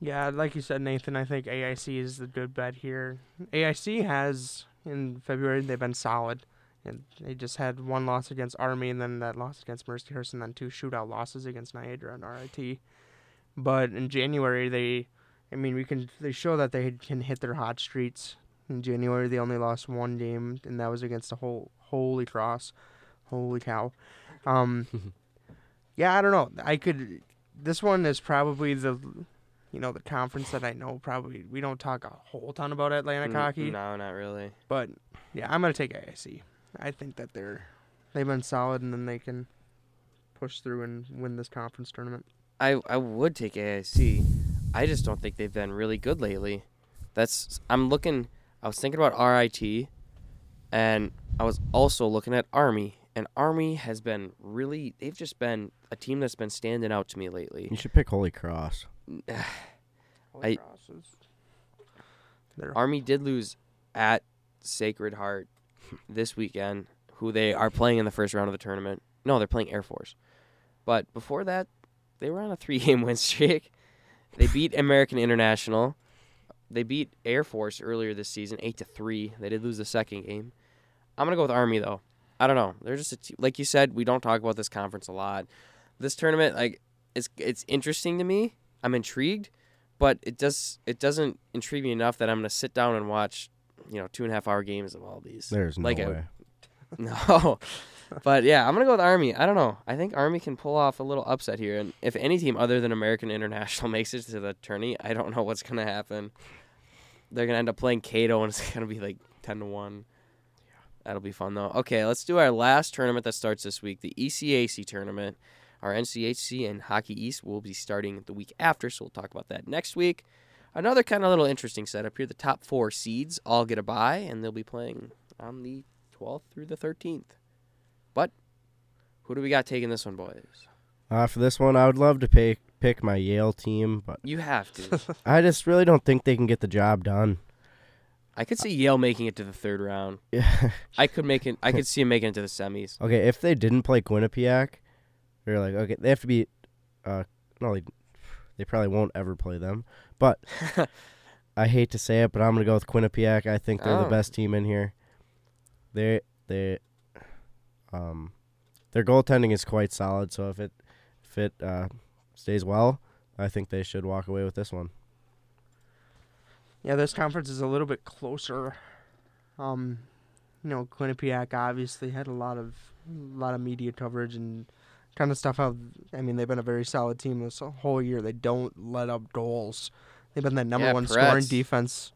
Yeah, like you said, Nathan, I think AIC is the good bet here. AIC has in February they've been solid, and they just had one loss against Army, and then that loss against Mercyhurst, and then two shootout losses against Niagara and RIT. But in January, they, I mean, we can they show that they can hit their hot streaks. In January, they only lost one game, and that was against the whole Holy Cross. Holy cow! Um, yeah, I don't know. I could. This one is probably the you know, the conference that I know probably we don't talk a whole ton about Atlantic hockey, No, not really. but yeah, I'm gonna take AIC. I think that they're they've been solid and then they can push through and win this conference tournament. I I would take AIC. I just don't think they've been really good lately. That's I'm looking. I was thinking about RIT, and I was also looking at Army. And Army has been really. They've just been a team that's been standing out to me lately. You should pick Holy Cross. I- Crosses. They're Army did lose at Sacred Heart this weekend, who they are playing in the first round of the tournament. No, they're playing Air Force. But before that, they were on a three game win streak. They beat American International. They beat Air Force earlier this season, eight to three. They did lose the second game. I'm gonna go with Army though. I don't know. They're just a te- like you said. We don't talk about this conference a lot. This tournament, like, it's it's interesting to me. I'm intrigued, but it does it doesn't intrigue me enough that I'm gonna sit down and watch, you know, two and a half hour games of all these. There's no Like a- way. No. but yeah, I'm gonna go with Army. I don't know. I think Army can pull off a little upset here, and if any team other than American International makes it to the tourney, I don't know what's gonna happen. They're gonna end up playing Cato, and it's gonna be like ten to one. That'll be fun though. Okay, let's do our last tournament that starts this week, the ECAC tournament. Our NCHC and Hockey East will be starting the week after, so we'll talk about that next week. Another kind of little interesting setup here. The top four seeds all get a bye, and they'll be playing on the 12th through the 13th. But who do we got taking this one, boys? Uh, for this one, I would love to pick pick my Yale team, but You have to. I just really don't think they can get the job done. I could see Yale making it to the third round. Yeah. I could make it. I could see him making it to the semis. okay, if they didn't play Quinnipiac, they're like, okay, they have to be. Uh, no, they, they probably won't ever play them. But I hate to say it, but I'm gonna go with Quinnipiac. I think they're Oh. the best team in here. They they, um, their goaltending is quite solid. So if it if it uh, stays well, I think they should walk away with this one. Yeah, this conference is a little bit closer. Um, you know, Quinnipiac obviously had a lot of a lot of media coverage and kind of stuff. How I mean, they've been a very solid team this whole year. They don't let up goals. They've been the number Yeah, one scoring Pretz. defense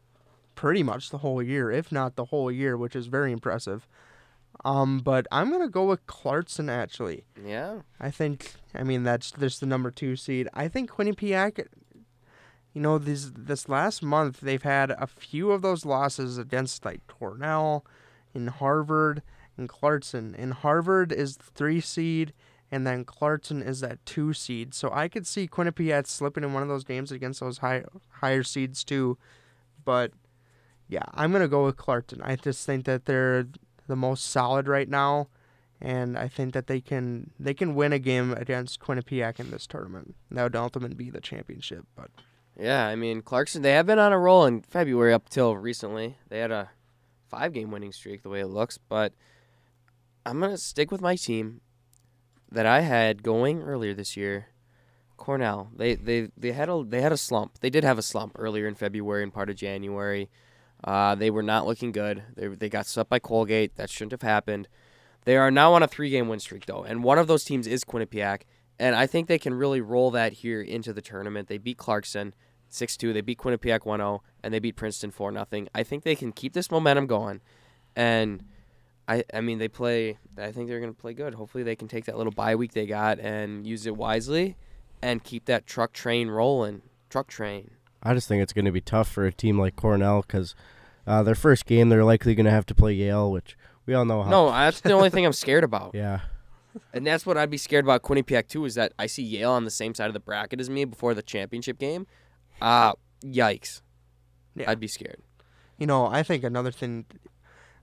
pretty much the whole year, if not the whole year, which is very impressive. Um, but I'm gonna go with Clarkson actually. Yeah. I think I mean that's just the number two seed. I think Quinnipiac. You know, this this last month they've had a few of those losses against like Cornell, and Harvard, and Clarkson. And Harvard is the three seed, and then Clarkson is that two seed. So I could see Quinnipiac slipping in one of those games against those high higher seeds too. But yeah, I'm gonna go with Clarkson. I just think that they're the most solid right now, and I think that they can they can win a game against Quinnipiac in this tournament. That would ultimately be the championship. But Yeah, I mean Clarkson. They have been on a roll in February up till recently. They had a five-game winning streak, the way it looks. But I'm gonna stick with my team that I had going earlier this year. Cornell. They they they had a they had a slump. They did have a slump earlier in February and part of January. Uh, they were not looking good. They they got swept by Colgate. That shouldn't have happened. They are now on a three-game win streak though, and one of those teams is Quinnipiac. And I think they can really roll that here into the tournament. They beat Clarkson 6-2. They beat Quinnipiac 1-0 and they beat Princeton 4-0. I think they can keep this momentum going. And I I mean they play I think they're going to play good. Hopefully they can take that little bye week they got and use it wisely and keep that truck train rolling. Truck train. I just think it's going to be tough for a team like Cornell because uh, their first game they're likely going to have to play Yale, which we all know how. No, that's the only thing I'm scared about. Yeah. And that's what I'd be scared about Quinnipiac too is that I see Yale on the same side of the bracket as me before the championship game. Uh yikes. Yeah. I'd be scared. you know, I think another thing.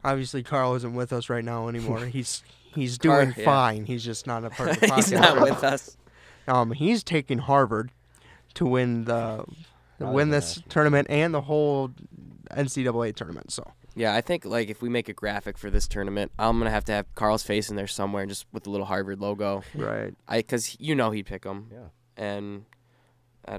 Obviously, Carl isn't with us right now anymore. He's he's doing Car- yeah. fine. He's just not a part of the podcast. He's not with us. Um, he's taking Harvard to win the to win than this tournament and the whole NCAA tournament. So Yeah, I think like if we make a graphic for this tournament, I'm gonna have to have Carl's face in there somewhere, just with the little Harvard logo. right, I because you know he'd pick them. Yeah. And uh,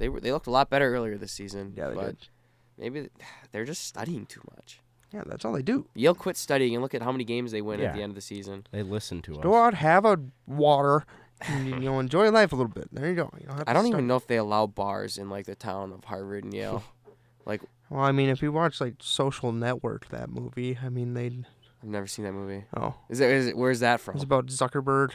they were they looked a lot better earlier this season. yeah, they but did. maybe they're just studying too much. Yeah, that's all they do. Yale quit studying and look at how many games they win at the end of the season. They listen to us. Go out, have a water, and you know enjoy life a little bit. There you go. You don't have I don't even know if they allow bars in like the town of Harvard and Yale. Like, well, I mean, if you watch like Social Network, that movie, I mean, they I've never seen that movie. oh, Is it? Is it where's that from? it's about Zuckerberg.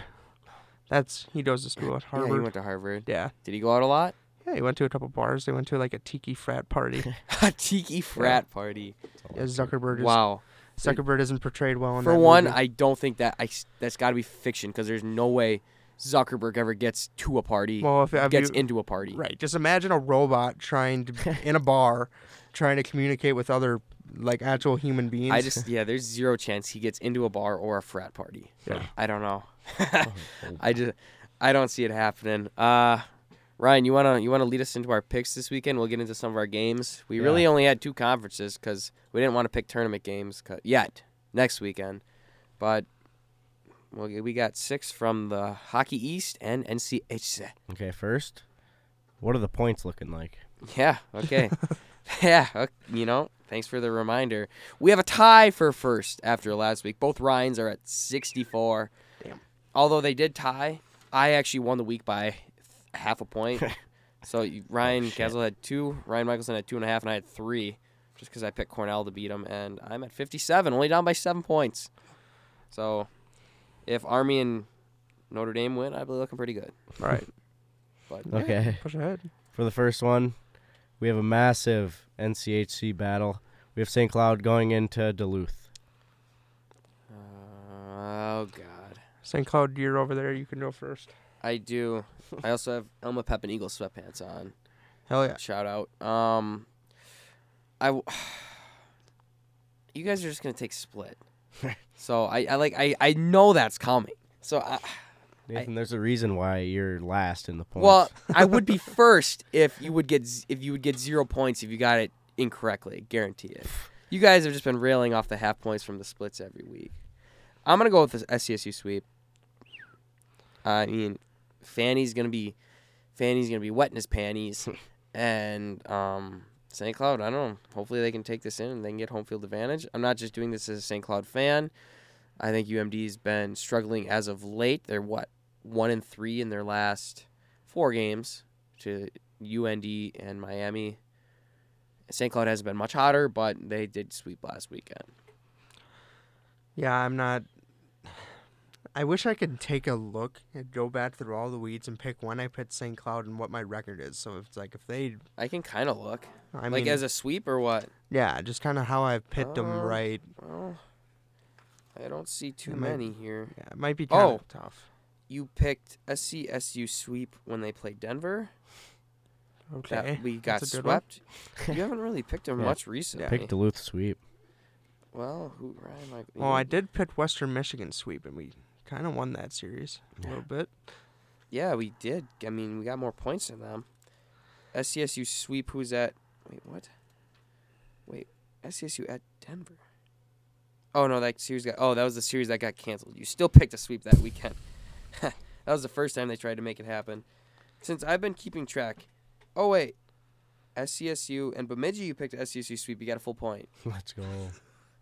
That's he goes to school at Harvard. Yeah, Harvard. he went to Harvard. Yeah, Did he go out a lot? Yeah, he went to a couple bars. They went to like a tiki frat party. a tiki frat party. yeah, Zuckerberg. Is, Wow. Zuckerberg isn't portrayed well in For that one, movie. I don't think that I that's got to be fiction because there's no way Zuckerberg ever gets to a party, well, if, if gets you, into a party. Right. Just imagine a robot trying to in a bar, trying to communicate with other like actual human beings. I just yeah, there's zero chance he gets into a bar or a frat party. Yeah. I don't know. I just I don't see it happening. Uh Ryan, you wanna you wanna lead us into our picks this weekend? We'll get into some of our games. We really only had two conferences because we didn't want to pick tournament games yet next weekend, but well, we got six from the Hockey East and NCHC. Okay, first, what are the points looking like? Yeah. Okay. yeah. ok- You know. Thanks for the reminder. We have a tie for first after last week. Both Ryans are at 64. Damn. Although they did tie, I actually won the week by half a point. so you- Ryan Oh. Castle had two, Ryan Michelson had two and a half, and I had three, just because I picked Cornell to beat him, and I'm at 57, only down by seven points. So if Army and Notre Dame win, I'd be looking pretty good. All right. But Yeah, Okay. Push ahead. For the first one, we have a massive NCHC battle. We have St. Cloud going into Duluth. uh, oh God. St. Cloud, you're over there. You can go first. I do. I also have Elma Pep and Eagle sweatpants on. Hell yeah. Shout out. Um, I. w- You guys are just gonna take split. so I, I like I, I know that's coming. So I, Nathan, there's a reason why you're last in the points. well I would be first if you would get z- if you would get zero points if you got it incorrectly. Guarantee it. You guys have just been railing off the half points from the splits every week. I'm gonna go with the SCSU sweep. I mean, Fanny's gonna be, Fanny's gonna be wetting his panties, and um, St. Cloud. I don't know. Hopefully they can take this in and they can get home field advantage. I'm not just doing this as a St. Cloud fan. I think UMD's been struggling as of late. They're what one and three in their last four games to UND and Miami. St. Cloud hasn't been much hotter, but they did sweep last weekend. Yeah, I'm not. I wish I could take a look and go back through all the weeds and pick when I picked St. Cloud and what my record is. So it's like if they, I can kind of look. I like mean, as a sweep or what? yeah, just kind of how I've picked them Oh. Uh, right. Well, I don't see too It might- many here. Yeah, it might be kind of Oh. tough. You picked SCSU sweep when they played Denver. Okay, That we got that's a good one. swept. you haven't really picked them Yeah. much recently. Pick Duluth sweep. Well, who Ryan? Like, Well, I did pick Western Michigan sweep, and we kind of won that series a little bit. Yeah, we did. I mean, we got more points than them. SCSU sweep. Who's at? Wait, what? Wait, SCSU at Denver. Oh no, that series got. Oh, that was the series that got canceled. You still picked a sweep that weekend. that was the first time they tried to make it happen. Since I've been keeping track. Oh wait, SCSU and Bemidji. You picked SCSU sweep. You got a full point. Let's go.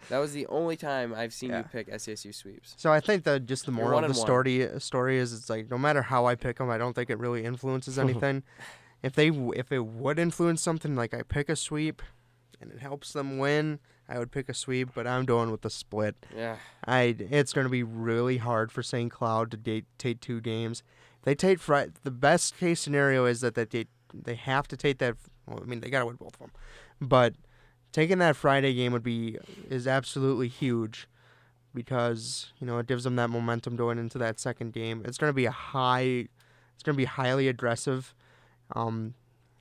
That was the only time I've seen you pick SCSU sweeps. So I think that just the moral of the and one. story story is it's like no matter how I pick them, I don't think it really influences anything. if they if it would influence something, like I pick a sweep, and it helps them win, I would pick a sweep. But I'm doing with the split. Yeah. I it's going to be really hard for St. Cloud to date, take two games. They take The best case scenario is that, that they they have to take that. Well, I mean they got to win both of them, but taking that Friday game would be is absolutely huge because you know it gives them that momentum going into that second game. It's going to be a high. It's going to be highly aggressive. Um,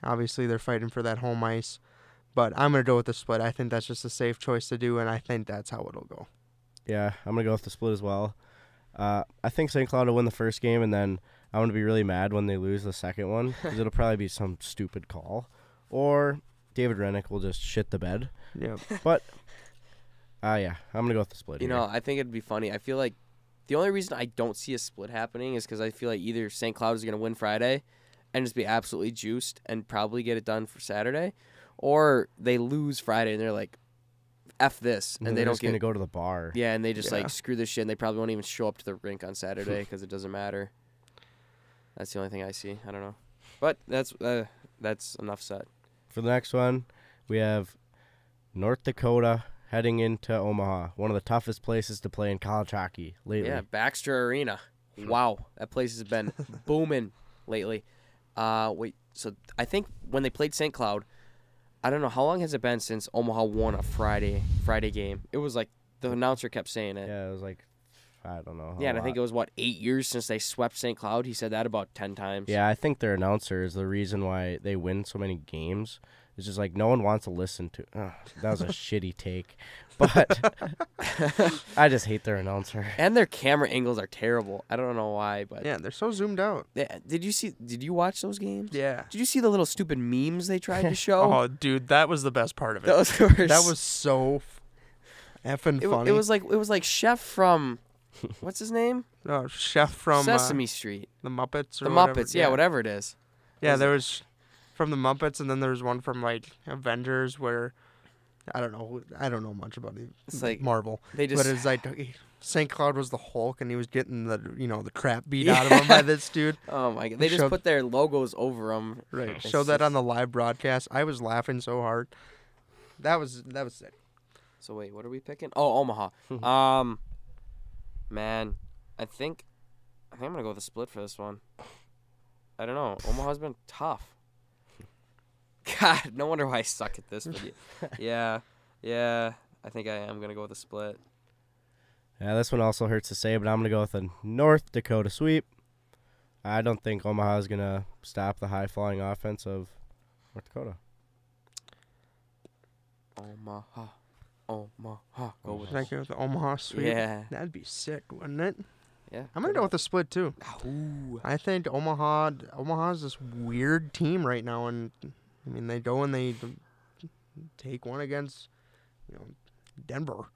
obviously they're fighting for that home ice, but I'm going to go with the split. I think that's just a safe choice to do, and I think that's how it'll go. Yeah, I'm gonna go with the split as well. Uh, I think St. Cloud will win the first game, and then I'm gonna be really mad when they lose the second one because it'll probably be some stupid call, or David Hrenak will just shit the bed. Yeah. But uh, yeah, I'm gonna go with the split. You here. know, I think it'd be funny. I feel like the only reason I don't see a split happening is because I feel like either St. Cloud is going to win Friday and just be absolutely juiced and probably get it done for Saturday, or they lose Friday and they're like, "F this," and They're they don't just get gonna go to the bar. yeah, and they just Yeah. like screw this shit and they probably won't even show up to the rink on Saturday because it doesn't matter. That's the only thing I see. I don't know, but that's uh, that's enough said. For the next one, we have North Dakota heading into Omaha, one of the toughest places to play in college hockey lately. Yeah, Baxter Arena. Wow, that place has been booming lately. Uh, wait, so I think when they played St. Cloud, I don't know how long has it been since Omaha won a Friday Friday game. It was like the announcer kept saying it. Yeah, it was like I don't know. Yeah, and I think it was what eight years since they swept St. Cloud. He said that about ten times. Yeah, I think their announcer is the reason why they win so many games. It's just like no one wants to listen to. Ugh, that was a shitty take, but I just hate their announcer. and their camera angles are terrible. I don't know why, but Yeah, they're so zoomed out. Yeah, did you see? Did you watch those games? Yeah. Did you see the little stupid memes they tried to show? Oh, dude, that was the best part of it. those were that was so f- effing It, funny. it was like it was like Chef from, what's his name? oh, chef from uh, Sesame Street. the Muppets or The whatever. Muppets, yeah, whatever it is. Yeah, there was from the Muppets, and then there was one from like Avengers where I don't know. I don't know much about it. It's like- Marvel, They just but it's like St. Cloud was the Hulk, and he was getting the you know the crap beat out of him by this dude. oh my god, they just showed- put their logos over them. Right. Show Showed that on the live broadcast. I was laughing so hard. That was that was it. So wait, what are we picking? Oh, Omaha. um, man, I think I think I'm gonna go with the split for this one. I don't know. Omaha's been tough. God, no wonder why I suck at this. But yeah, yeah, yeah. I think I am gonna go with the split. Yeah, this one also hurts to say, but I'm gonna go with a North Dakota sweep. I don't think Omaha is gonna stop the high flying offense of North Dakota. Omaha, Omaha. Go with Should I go with the Omaha sweep? yeah, That'd be sick, wouldn't it? yeah. I'm gonna go with the split too. Ooh. I think Omaha Omaha's this weird team right now, and I mean they go and they take one against you know Denver.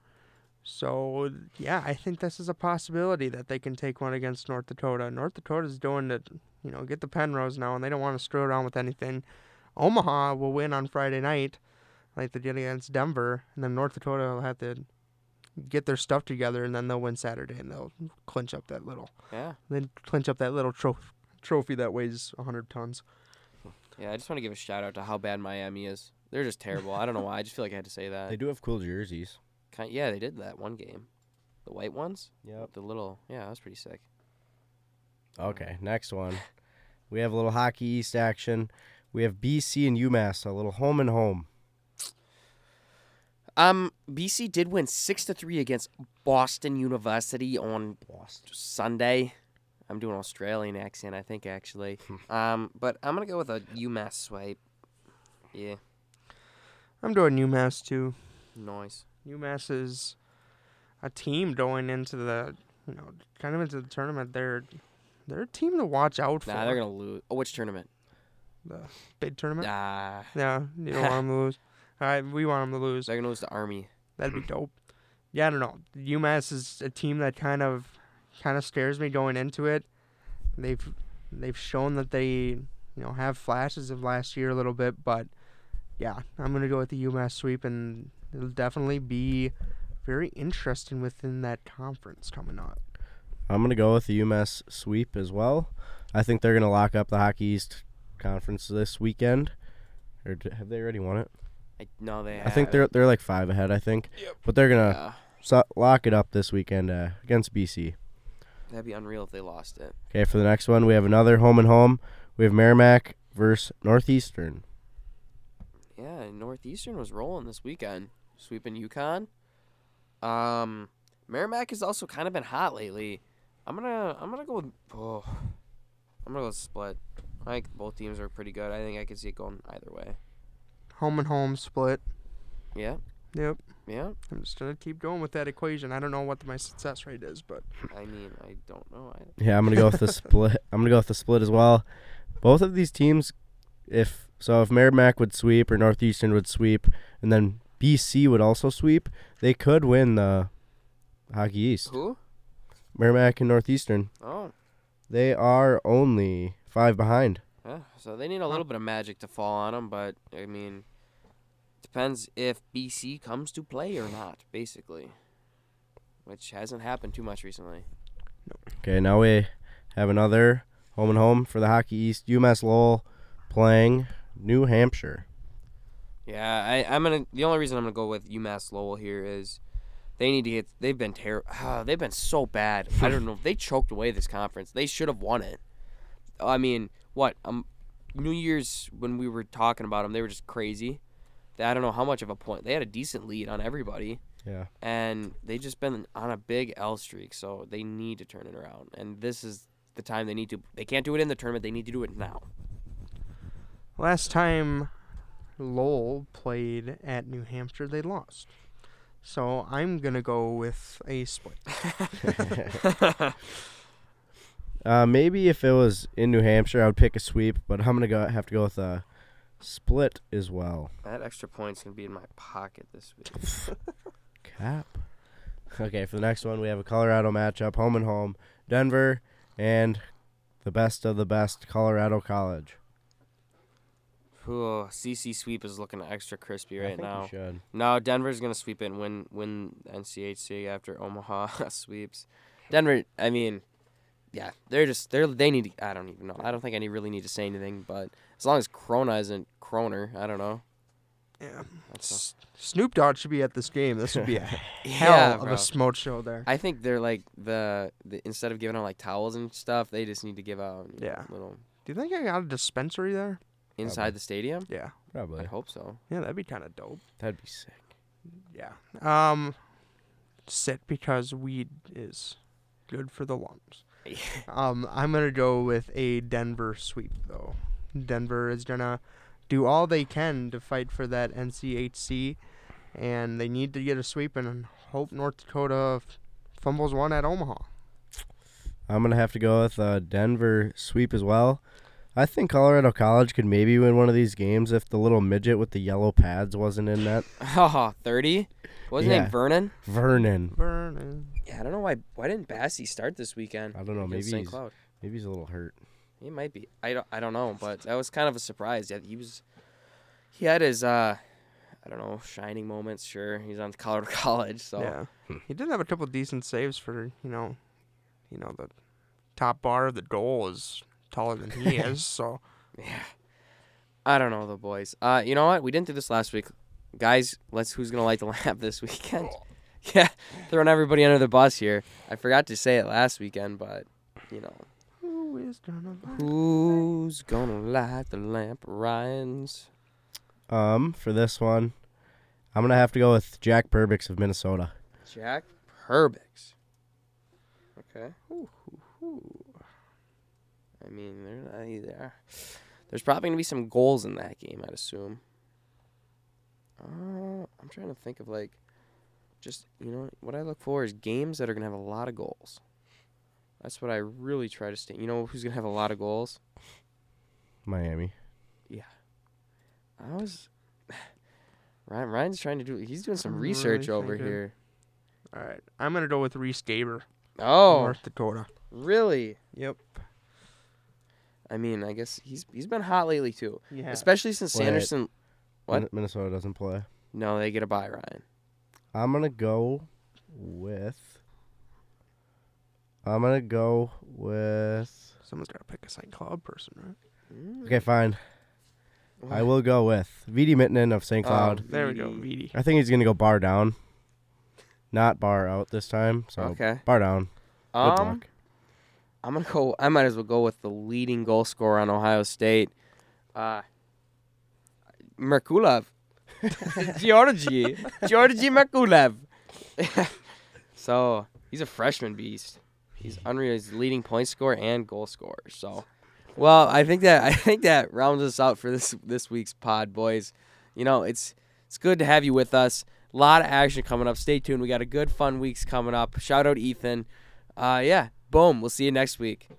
So yeah, I think this is a possibility that they can take one against North Dakota. North Dakota's doing it, you know, get the Penrose now, and they don't want to screw around with anything. Omaha will win on Friday night, like they did against Denver, and then North Dakota will have to get their stuff together, and then they'll win Saturday, and they'll clinch up that little Yeah, then clinch up that little tro- trophy that weighs 100 tons. yeah. I just want to give a shout out to how bad Miami is. They're just terrible. I don't know why. I just feel like I had to say that. They do have cool jerseys. Kind, yeah, they did that one game. The white ones. Yep. The little. Yeah, that was pretty sick. Okay, next one. We have a little hockey east action. We have BC and UMass, a little home and home. Um, BC did win six to three against Boston University on Sunday. I'm doing Australian accent, I think actually. um, but I'm gonna go with a UMass swipe. Yeah, I'm doing UMass too. nice. UMass is a team going into the you know kind of into the tournament. They're they're a team to watch out for. Nah, they're gonna lose. Oh, which tournament? the big tournament. Nah, Yeah, you don't want them to lose. All right, we want them to lose. they're gonna lose to Army. That'd be dope. Yeah, I don't know. UMass is a team that kind of kind of scares me going into it. They've they've shown that they you know have flashes of last year a little bit, but yeah, I'm gonna go with the UMass sweep, and it'll definitely be very interesting within that conference coming up. I'm gonna go with the UMass sweep as well. I think they're gonna lock up the Hockey East conference this weekend. Or have they already won it? I no, they. I think they're they're like five ahead. I think, but they're gonna Yeah, so- lock it up this weekend uh, against BC. that'd be unreal if they lost it. Okay, for the next one, we have another home and home. We have Merrimack versus Northeastern. Yeah, Northeastern was rolling this weekend, sweeping UConn. Um, Merrimack has also kind of been hot lately. I'm gonna I'm gonna go with oh, I'm gonna go split. I think both teams are pretty good. I think I could see it going either way. Home and home split. Yeah, Yep. yeah. I'm just gonna keep going with that equation. I don't know what my success rate is, but I mean, I don't know. I, Yeah, I'm gonna go with the split. I'm gonna go with the split as well. Both of these teams, if so, if Merrimack would sweep or Northeastern would sweep, and then BC would also sweep, they could win the Hockey East. who? Merrimack and Northeastern, Oh, they are only five behind. Yeah. So they need a little bit of magic to fall on them, but I mean, depends if BC comes to play or not, basically, which hasn't happened too much recently. Okay, now we have another home and home for the Hockey East. UMass Lowell playing New Hampshire. Yeah, I, I'm gonna. The only reason I'm gonna go with UMass Lowell here is they need to get. They've been terrible. they've been so bad. I don't know. They choked away this conference. They should have won it. I mean, what? Um, New Year's when we were talking about them, they were just crazy. They, I don't know how much of a point. They had a decent lead on everybody, Yeah. and they just been on a big L streak. So they need to turn it around. And this is the time they need to. They can't do it in the tournament. They need to do it now. last time Lowell played at New Hampshire, they lost. So I'm gonna go with a split. Uh, maybe if it was in New Hampshire, I would pick a sweep, but I'm gonna go have to go with a split as well. That extra point's gonna be in my pocket this week. Cap. Okay, for the next one, we have a Colorado matchup, home and home, Denver, and the best of the best, Colorado College. Ooh, CC sweep is looking extra crispy I right think now. No, Denver's gonna sweep it and win win NCHC after Omaha sweeps. Denver, I mean, yeah, they're just they're they need. To, I don't even know. I don't think I need, really need to say anything. But as long as Chrona isn't Kroner, I don't know. Yeah. S- Snoop Dogg should be at this game. This would be a a, hell of bro. a smoke show there. I think they're like the, the instead of giving out like towels and stuff, they just need to give out you know, Yeah. little Do you think I got a dispensary there? inside Probably. the stadium. Yeah. Probably. I hope so. Yeah, that'd be kind of dope. That'd be sick. Yeah. Um, sit because weed is good for the lungs. Um, I'm gonna go with a Denver sweep though. Denver is gonna do all they can to fight for that NCHC, and they need to get a sweep and hope North Dakota f- fumbles one at Omaha. I'm gonna have to go with a Denver sweep as well. I think Colorado College could maybe win one of these games if the little midget with the yellow pads wasn't in that. Oh, 30? What's his Yeah. name? Vernon? Vernon. Vernon. Yeah, I don't know why. Why didn't Basse start this weekend? I don't know. Maybe St. he's, Cloud. maybe he's a little hurt. He might be. I don't. I don't know, but that was kind of a surprise. Yeah, he was. He had his. uh I don't know, shining moments. Sure, he's on Colorado College, so Yeah, he did have a couple decent saves for you know, you know the top bar of the goal is taller than he is. So yeah. I don't know the boys. Uh, you know what? We didn't do this last week, guys. Let's. Who's gonna light the lamp this weekend? yeah, throwing everybody under the bus here. I forgot to say it last weekend, but you know, who is gonna? light- who's gonna light the lamp? Ryan's. Um, for this one, I'm gonna have to go with Jack Perbix of Minnesota. Jack Perbix. Okay. I mean, they're not either. There's probably gonna be some goals in that game, I'd assume. Uh, I'm trying to think of like just you know what I look for is games that are gonna have a lot of goals. That's what I really try to stay. You know who's gonna have a lot of goals? Miami. Yeah, I was. Ryan, Ryan's trying to do. He's doing some I'm research really over thinking. here. All right, I'm gonna go with Riese Gaber, Oh, North Dakota. really? Yep. I mean, I guess he's he's been hot lately too, Yeah. especially since Wait. Sanderson. What? Minnesota doesn't play. No, they get a bye, Ryan. I'm gonna go with. I'm gonna go with. Someone's gotta pick a St. Cloud person, right? Okay, fine. I will go with Veeti Miettinen of St. Oh, Cloud. There we go, VD. Veeti. I think he's gonna go bar down, not bar out this time. So Okay. bar down. Good Um, luck. I'm gonna go. I might as well go with the leading goal scorer on Ohio State, uh, Merkulov, Georgi, Georgi Merkulov. so he's a freshman beast. He's unreal. He's leading point scorer and goal scorer. So, well, I think that I think that rounds us out for this this week's pod, boys. You know, it's it's good to have you with us. A lot of action coming up. Stay tuned. We got a good fun weeks coming up. Shout out Ethan. Uh, yeah. Boom. We'll see you next week.